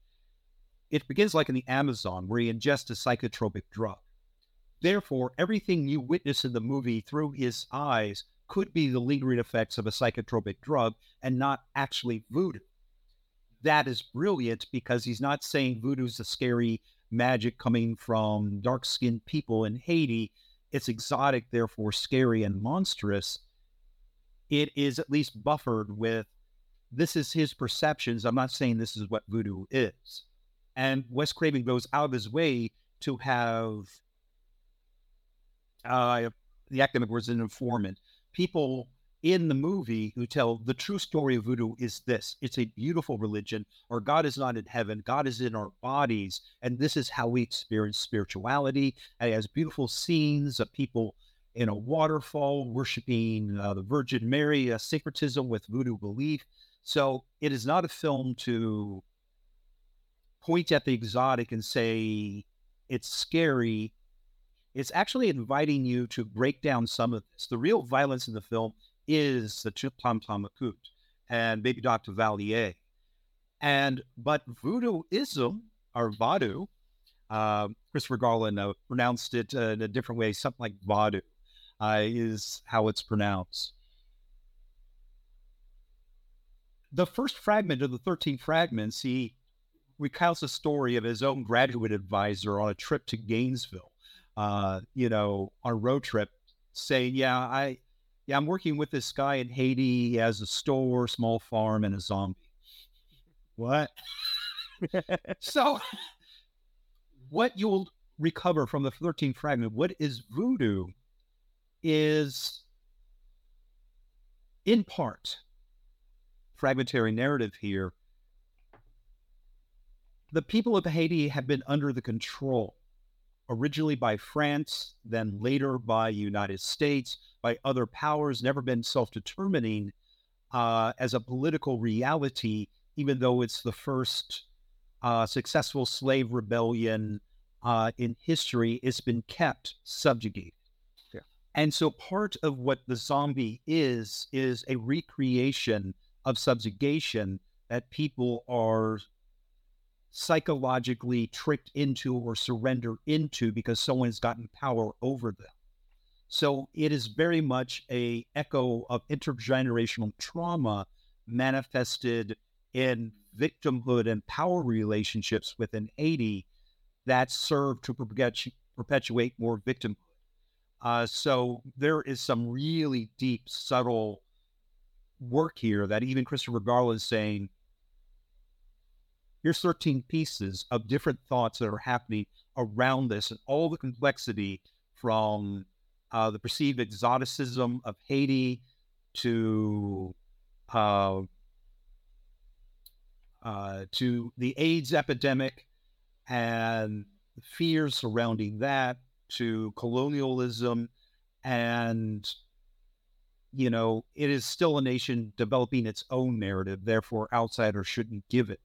It begins like in the Amazon, where he ingests a psychotropic drug. Therefore, everything you witness in the movie through his eyes could be the lingering effects of a psychotropic drug and not actually voodoo. That is brilliant because he's not saying voodoo is a scary magic coming from dark skinned people in Haiti. It's exotic, therefore scary and monstrous it is at least buffered with this is his perceptions. I'm not saying this is what voodoo is. And Wes Craven goes out of his way to have uh, the academic words an informant, people in the movie who tell the true story of voodoo is this. It's a beautiful religion or god is not in heaven. God is in our bodies and this is how we experience spirituality. And it has beautiful scenes of people in a waterfall worshiping uh, the virgin mary a syncretism with voodoo belief. So it is not a film to point at the exotic and say it's scary it's actually inviting you to break down some of this the real violence in the film is the Tonton and maybe Doc Duvalier. And but voodooism or Vadu, uh, Christopher Garland uh, pronounced it uh, in a different way, something like Vadu uh, is how it's pronounced. The first fragment of the 13 fragments, he recounts a story of his own graduate advisor on a trip to Gainesville, uh, you know, on a road trip, saying, Yeah, I, yeah, I'm working with this guy in Haiti. He has a store, small farm, and a zombie. What? so, what you'll recover from the 13th fragment, what is voodoo, is in part fragmentary narrative here. The people of Haiti have been under the control originally by France, then later by United States, by other powers, never been self-determining uh, as a political reality, even though it's the first uh, successful slave rebellion uh, in history, it's been kept subjugated. Yeah. And so part of what the zombie is, is a recreation of subjugation that people are psychologically tricked into or surrender into because someone has gotten power over them. So it is very much a echo of intergenerational trauma manifested in victimhood and power relationships within Haiti that serve to perpetu- perpetuate more victimhood. Uh, so there is some really deep, subtle work here that even Christopher Garland is saying here's 13 pieces of different thoughts that are happening around this and all the complexity from uh, the perceived exoticism of Haiti to uh, uh, to the AIDS epidemic and fears surrounding that to colonialism and you know it is still a nation developing its own narrative therefore outsiders shouldn't give it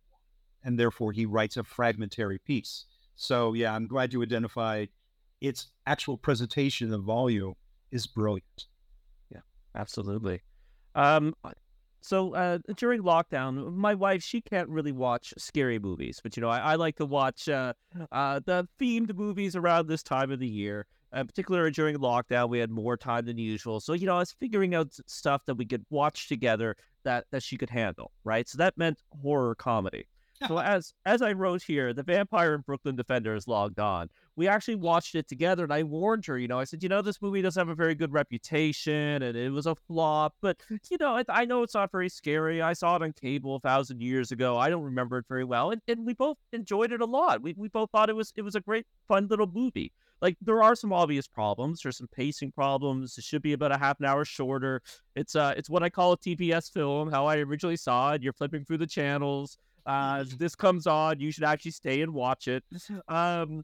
and therefore he writes a fragmentary piece. So yeah, I'm glad you identified its actual presentation of volume is brilliant. Yeah, absolutely. Um, so uh, during lockdown, my wife she can't really watch scary movies, but you know I, I like to watch uh, uh, the themed movies around this time of the year. In particular, during lockdown, we had more time than usual. So you know I was figuring out stuff that we could watch together that that she could handle, right? So that meant horror comedy so as as I wrote here, the Vampire in Brooklyn Defenders logged on. We actually watched it together, and I warned her. You know, I said, you know, this movie doesn't have a very good reputation, and it was a flop. But you know, I, I know it's not very scary. I saw it on cable a thousand years ago. I don't remember it very well, and, and we both enjoyed it a lot. We we both thought it was it was a great, fun little movie. Like there are some obvious problems. There's some pacing problems. It should be about a half an hour shorter. It's uh, it's what I call a TBS film. How I originally saw it. You're flipping through the channels uh, this comes on, you should actually stay and watch it. Um,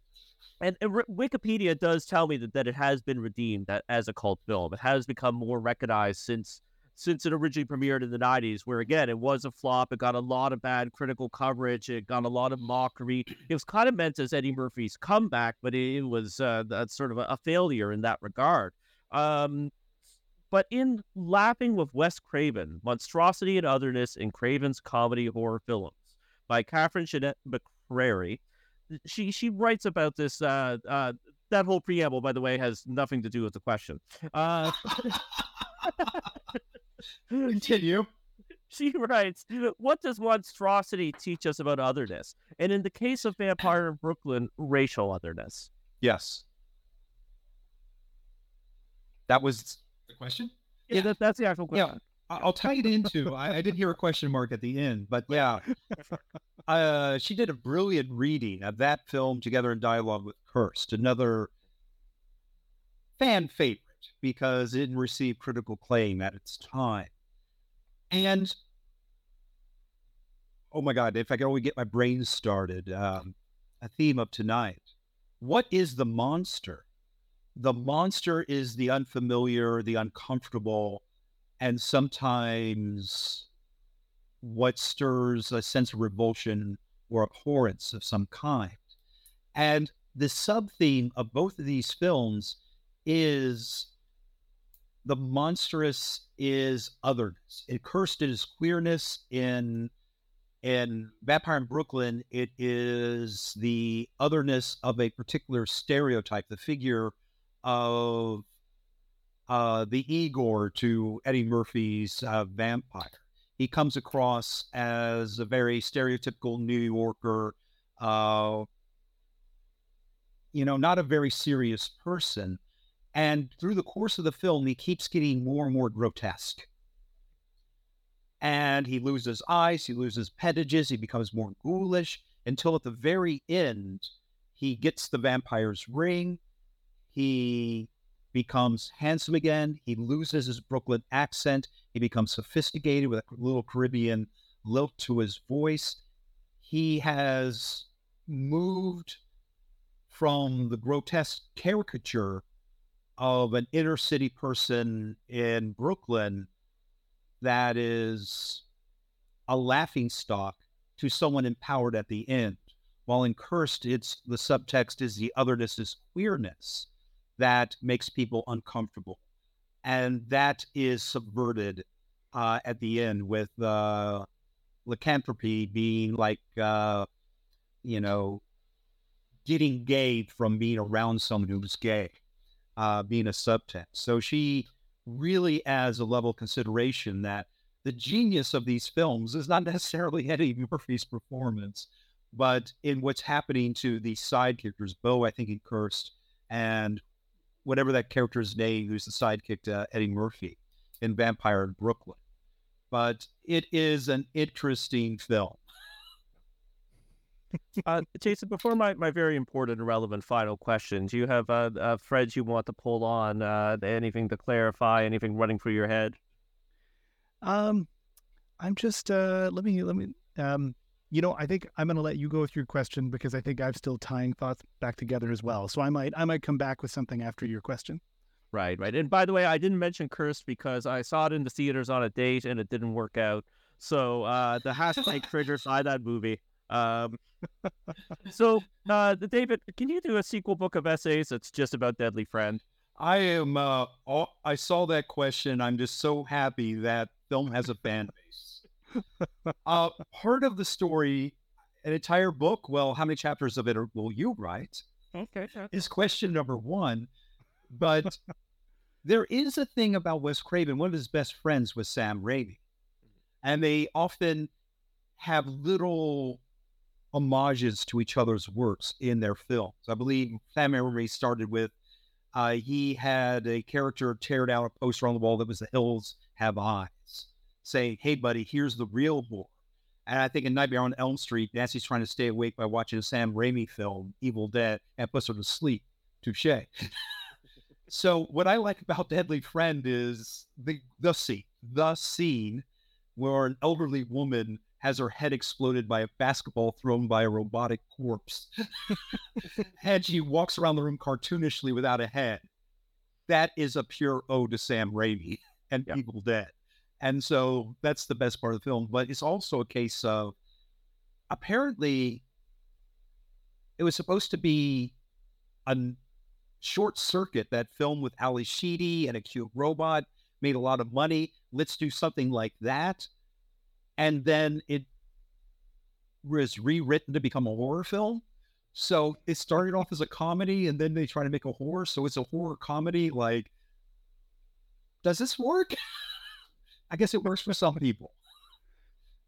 and, and Wikipedia does tell me that, that it has been redeemed as a cult film. It has become more recognized since since it originally premiered in the 90s, where again, it was a flop. It got a lot of bad critical coverage. It got a lot of mockery. It was kind of meant as Eddie Murphy's comeback, but it, was uh, sort of a, failure in that regard. Um, but in Laughing with Wes Craven, Monstrosity and Otherness in Craven's comedy horror films by Catherine Jeanette McCrary. She she writes about this. Uh, uh, that whole preamble, by the way, has nothing to do with the question. Uh, Continue. She writes, What does monstrosity teach us about otherness? And in the case of Vampire in Brooklyn, racial otherness. Yes. That was the question? Yeah, yeah that, that's the actual question. Yeah. I'll tie it into. I, I did hear a question mark at the end, but yeah, uh, she did a brilliant reading of that film together in dialogue with Cursed, another fan favorite because it received critical acclaim at its time. And oh my God, if I could only get my brain started, um, a theme of tonight. What is the monster? The monster is the unfamiliar, the uncomfortable, and sometimes what stirs a sense of revulsion or abhorrence of some kind. And the sub theme of both of these films is the monstrous is otherness. It cursed it is queerness in in Vampire in Brooklyn, it is the otherness of a particular stereotype, the figure of uh, the Igor to Eddie Murphy's uh, vampire. He comes across as a very stereotypical New Yorker, uh, you know, not a very serious person. And through the course of the film, he keeps getting more and more grotesque. And he loses eyes, he loses appendages, he becomes more ghoulish until at the very end, he gets the vampire's ring. He becomes handsome again. He loses his Brooklyn accent. He becomes sophisticated with a little Caribbean lilt to his voice. He has moved from the grotesque caricature of an inner city person in Brooklyn that is a laughing stock to someone empowered at the end. While in Cursed, it's the subtext is the otherness is queerness that makes people uncomfortable. And that is subverted uh, at the end with uh, lycanthropy being like, uh, you know, getting gay from being around someone who's gay, uh, being a subtext. So she really adds a level of consideration that the genius of these films is not necessarily Eddie Murphy's performance, but in what's happening to these side characters, Bo, I think, in Cursed, and whatever that character's name, who's the sidekick to Eddie Murphy in Vampire in Brooklyn. But it is an interesting film. uh, Jason, before my, my very important and relevant final question, do you have uh, uh, Fred you want to pull on? Uh, anything to clarify? Anything running through your head? Um, I'm just uh, let me let me um, you know, I think I'm going to let you go with your question because I think I'm still tying thoughts back together as well. So I might I might come back with something after your question. Right, right. And by the way, I didn't mention Cursed because I saw it in the theaters on a date and it didn't work out. So uh, the hashtag triggered by that movie. Um, so, uh, the David, can you do a sequel book of essays that's just about Deadly Friend? I am. Uh, all, I saw that question. I'm just so happy that film has a fan base uh, part of the story, an entire book. Well, how many chapters of it are, will you write? Okay, sure. Is question number one. But there is a thing about Wes Craven. One of his best friends was Sam Raimi, and they often have little homages to each other's works in their films. I believe Sam Raimi started with uh, he had a character tear down a poster on the wall that was "The Hills Have Eyes." Say, hey, buddy, here's the real war. And I think in Nightmare on Elm Street, Nancy's trying to stay awake by watching a Sam Raimi film, Evil Dead, and puts her to sleep. Touche. so what I like about Deadly Friend is the the scene, the scene where an elderly woman has her head exploded by a basketball thrown by a robotic corpse. and she walks around the room cartoonishly without a head. That is a pure ode to Sam Raimi and. Evil Dead. And so that's the best part of the film. But it's also a case of apparently it was supposed to be a short circuit that film with Ally Sheedy and a cute robot made a lot of money. Let's do something like that. And then it was rewritten to become a horror film. So it started off as a comedy and then they try to make a horror. So it's a horror comedy. Like, does this work? I guess it works for some people.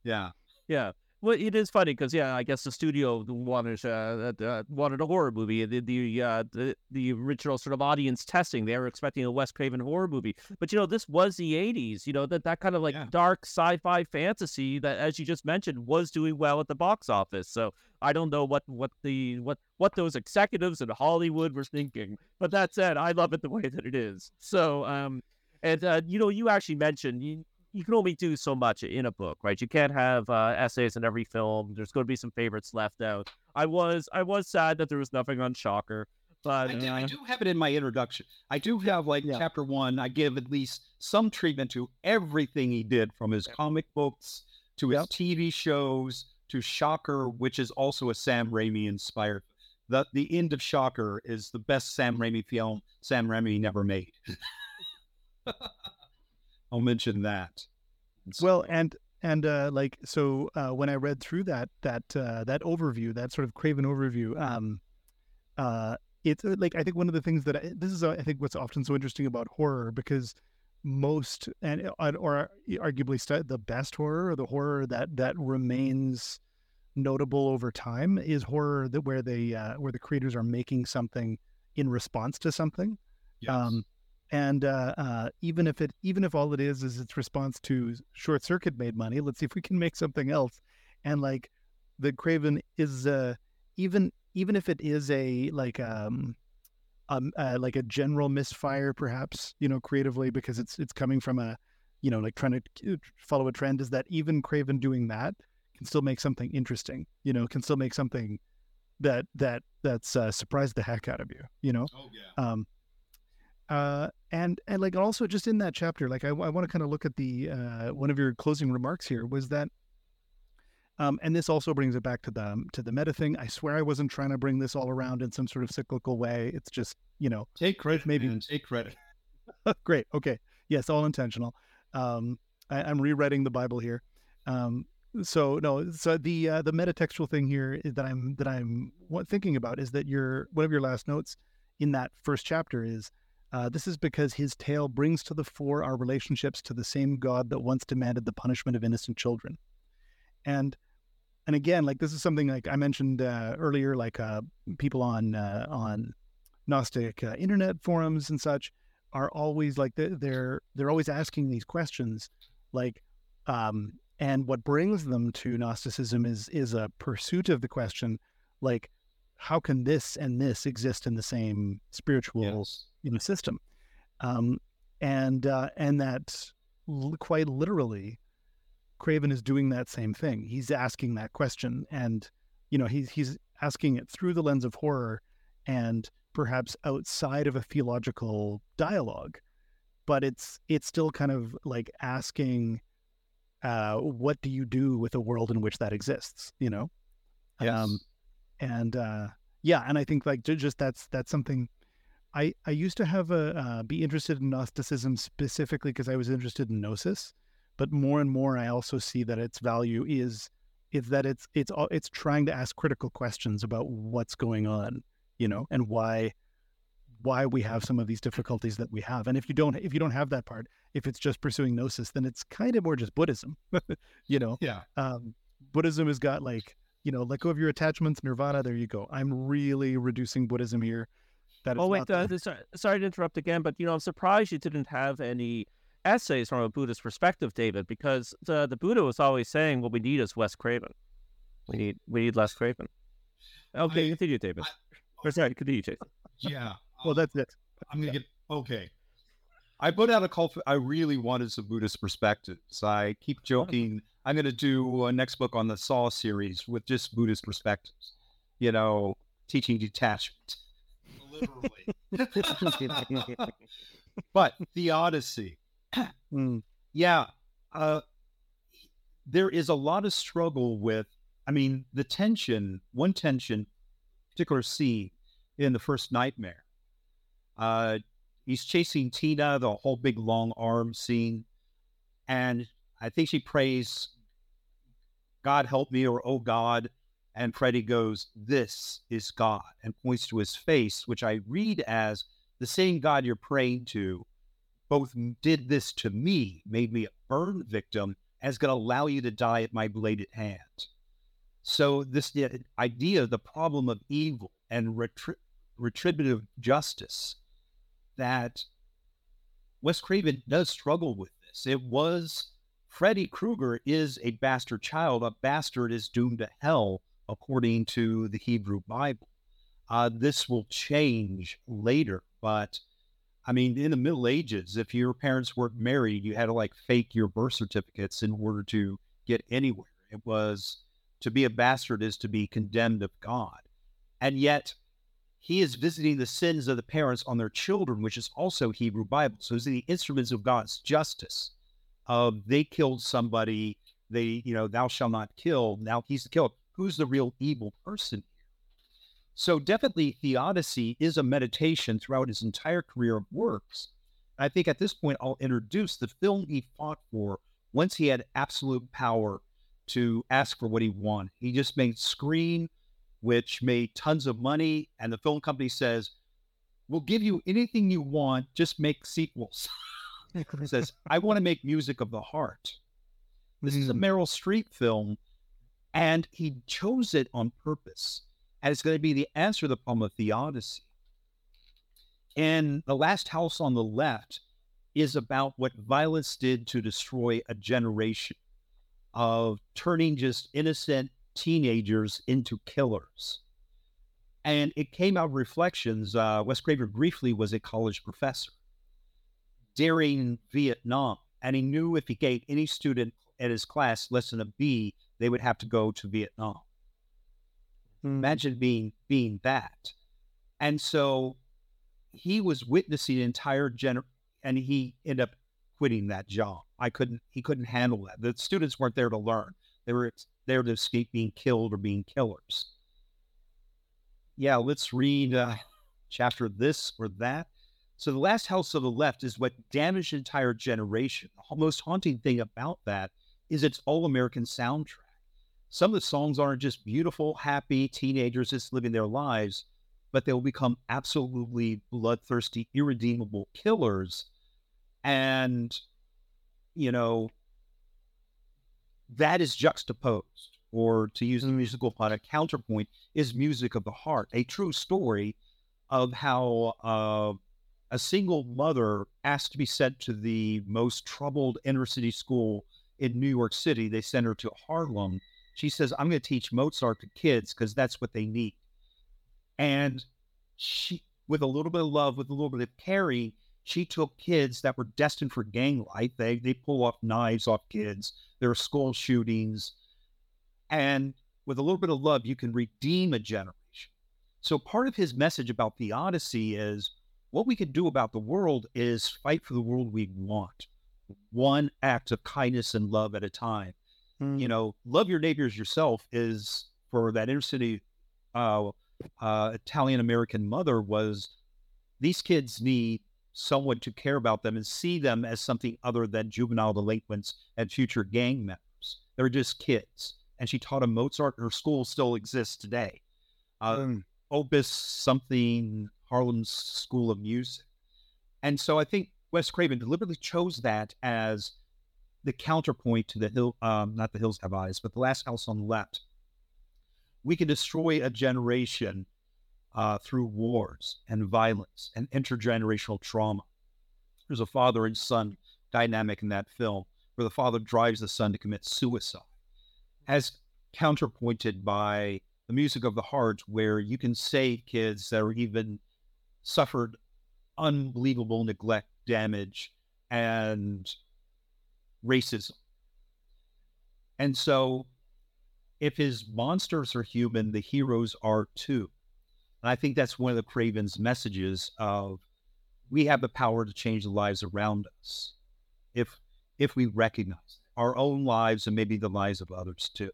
Yeah. Yeah. Well, it is funny because yeah, I guess the studio wanted uh, uh, wanted a horror movie. The the, uh, the the original sort of audience testing, they were expecting a Wes Craven horror movie. But you know, this was the '80s. You know that that kind of like Yeah. dark sci-fi fantasy that, as you just mentioned, was doing well at the box office. So I don't know what what the what what those executives in Hollywood were thinking. But that said, I love it the way that it is. So um, and uh, you know, you actually mentioned you you can only do so much in a book, right? You can't have uh, essays in every film. There's going to be some favorites left out. I was I was sad that there was nothing on Shocker, but I, do- I uh, do have it in my introduction. I do have like Yeah. chapter one. I give at least some treatment to everything he did, from his comic books to his Yep. TV shows to Shocker, which is also a Sam Raimi inspired. The the end of Shocker is the best Sam Raimi film Sam Raimi never made. I'll mention that. So- Well, and and uh, like so, uh, when I read through that that uh, that overview, that sort of Craven overview, um, uh, it's uh, like I think one of the things that I, this is uh, I think what's often so interesting about horror because most and uh, or arguably st- the best horror or the horror that that remains notable over time is horror that where they uh, where the creators are making something in response to something yes. um, and uh, uh, even if it even if all it is is its response to short circuit made money let's see if we can make something else and like the craven is uh, even even if it is a like um um uh, like a general misfire perhaps you know creatively because it's it's coming from a you know like trying to follow a trend is that even craven doing that can still make something interesting you know can still make something that that that's uh, surprised the heck out of you you know oh yeah. um uh and and like also just in that chapter like i, I want to kind of look at the uh one of your closing remarks here was that um and this also brings it back to the to the meta thing i swear i wasn't trying to bring this all around in some sort of cyclical way it's just you know Take credit, maybe- man. Take credit. great okay yes all intentional um I, i'm rewriting the bible here um so no so the uh, the metatextual thing here is that i'm that i'm thinking about is that your one of your last notes in that first chapter is uh, this is because his tale brings to the fore our relationships to the same god that once demanded the punishment of innocent children and and again like this is something like i mentioned uh, earlier like uh, people on uh, on gnostic uh, internet forums and such are always like they're they're, they're always asking these questions like um and what brings them to gnosticism is is a pursuit of the question like how can this and this exist in the same spiritual Yes. You know system. Um and uh and that l- quite literally craven is doing that same thing. He's asking that question and you know he's he's asking it through the lens of horror and perhaps outside of a theological dialogue. But it's it's still kind of like asking uh what do you do with a world in which that exists you know? Yes. um and uh yeah and i think like just that's that's something i i used to have a uh, be interested in gnosticism specifically because i was interested in gnosis but more and more i also see that its value is is that it's it's all it's trying to ask critical questions about what's going on you know and why why we have some of these difficulties that we have and if you don't if you don't have that part if it's just pursuing gnosis then it's kind of more just buddhism you know yeah. um, Buddhism has got like, you know, let go of your attachments, nirvana. There you go. I'm really reducing Buddhism here. That oh wait, not uh, sorry, sorry to interrupt again, but you know I'm surprised you didn't have any essays from a Buddhist perspective, David, because the the Buddha was always saying what we need is Wes Craven. We need we need less Craven. Okay, I- continue, David. I- or sorry, continue, Jason. Yeah. well, that's it. I'm gonna get okay. I put out a call. For, I really wanted some Buddhist perspectives. I keep joking. I'm gonna do a next book on the Saw series with just Buddhist perspectives. You know, teaching detachment, literally. but theodicy, Mm, yeah, uh, there is a lot of struggle with. I mean, the tension. One tension, particular scene in the first Nightmare. Uh, he's chasing Tina, the whole big long arm scene, and I think she prays, "God help me," or "Oh God," and Freddy goes, "This is God," and points to his face, which I read as the same God you're praying to both did this to me, made me a burn victim, and is going to allow you to die at my bladed hand. So this idea, the problem of evil and retri- retributive justice, that Wes Craven does struggle with this. It was Freddy Krueger is a bastard child. A bastard is doomed to hell, according to the Hebrew Bible. Uh, this will change later, but I mean, in the Middle Ages, if your parents weren't married, you had to like fake your birth certificates in order to get anywhere. It was to be a bastard is to be condemned of God. And yet, he is visiting the sins of the parents on their children, which is also Hebrew Bible. So he's the instruments of God's justice. Uh, they killed somebody. They, you know, thou shalt not kill. Now he's the killer. Who's the real evil person so definitely theodicy is a meditation throughout his entire career of works. I think at this point I'll introduce the film he fought for once he had absolute power to ask for what he wanted. He just made Scream, which made tons of money, and the film company says, We'll give you anything you want, just make sequels. he says, I want to make music of the heart. This is a mm. Meryl Streep film, and he chose it on purpose and it's going to be the answer to the problem of theodicy. And the last house on the left is about what violence did to destroy a generation of turning just innocent teenagers into killers. And it came out of reflections. Uh, Wes Craven briefly was a college professor during Vietnam, and he knew if he gave any student at his class less than a B, they would have to go to Vietnam. Mm. Imagine being being that. And so he was witnessing an entire gener and he ended up quitting that job. I couldn't he couldn't handle that. The students weren't there to learn. They were there to escape being killed or being killers. Yeah, let's read uh, chapter this or that. So the last house of the left is what damaged an entire generation. The most haunting thing about that is its all American soundtrack some of the songs aren't just beautiful, happy teenagers just living their lives, but they'll become absolutely bloodthirsty, irredeemable killers. And, you know, that is juxtaposed, or to use the musical fun, a counterpoint is music of the heart, a true story of how uh, a single mother asked to be sent to the most troubled inner city school in New York City. They sent her to Harlem she says, I'm going to teach Mozart to kids because that's what they need. And she, with a little bit of love, with a little bit of caring, she took kids that were destined for gang life. They, they pull off knives off kids. There are school shootings. And with a little bit of love, you can redeem a generation. So part of his message about theodicy is what we can do about the world is fight for the world we want, one act of kindness and love at a time. Mm. You know, love your neighbors yourself is for that inner city uh, uh, Italian American mother was these kids need someone to care about them and see them as something other than juvenile delinquents and future gang members. They're just kids. And she taught them Mozart. Her school still exists today. Uh, mm. Opus something, Harlem's School of Music. And so I think Wes Craven deliberately chose that as the counterpoint to the hill, um, not the hills have eyes, but the last house on the left. We can destroy a generation uh, through wars and violence and intergenerational trauma. There's a father and son dynamic in that film where the father drives the son to commit suicide, as counterpointed by the music of the heart, where you can save kids that are even suffered unbelievable neglect, damage, and racism. And so, if his monsters are human, the heroes are too. And I think that's one of the Craven's messages of we have the power to change the lives around us if if we recognize our own lives and maybe the lives of others too.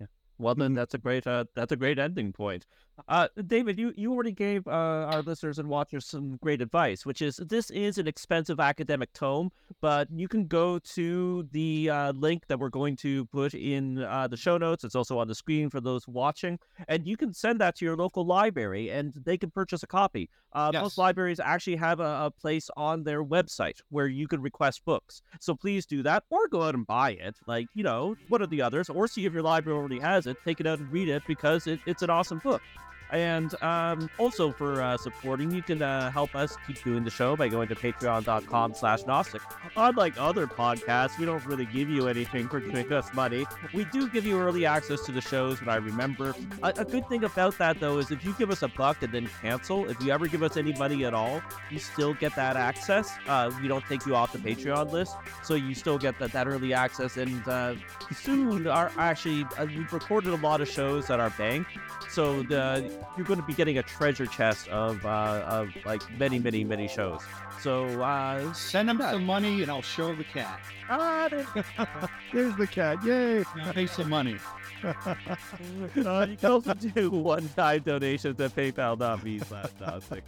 Yeah. Well, then that's a great uh, that's a great ending point. Uh, David, you, you already gave uh, our listeners and watchers some great advice, which is this is an expensive academic tome, but you can go to the uh, link that we're going to put in uh, the show notes. It's also on the screen for those watching, and you can send that to your local library, and they can purchase a copy. Uh, Yes. Most libraries actually have a, a place on their website where you can request books, so please do that, or go out and buy it. Like you know, what are the others? Or see if your library already has it. Take it out and read it because it, it's an awesome book. And um, also for uh, supporting, you can uh, help us keep doing the show by going to patreon.com slash Gnostic. Unlike other podcasts, we don't really give you anything for giving us money. We do give you early access to the shows when I remember. A, a good thing about that, though, is if you give us a buck and then cancel, if you ever give us any money at all, you still get that access. Uh, we don't take you off the Patreon list, so you still get that, that early access. And uh, soon, our actually, uh, we've recorded a lot of shows at our bank, so the you're going to be getting a treasure chest of uh, of like many, many, many shows. So uh, Send them some money and I'll show the cat. ah, there- There's the cat. Yay. Now pay some money. uh, you can also do one-time donations at PayPal.me slash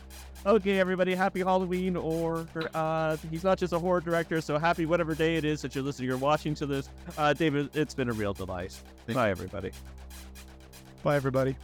Okay, everybody, happy Halloween, or uh, he's not just a horror director, so happy whatever day it is that you're listening or watching to this. Uh, David, it's been a real delight. Thank Bye, everybody. Bye, everybody.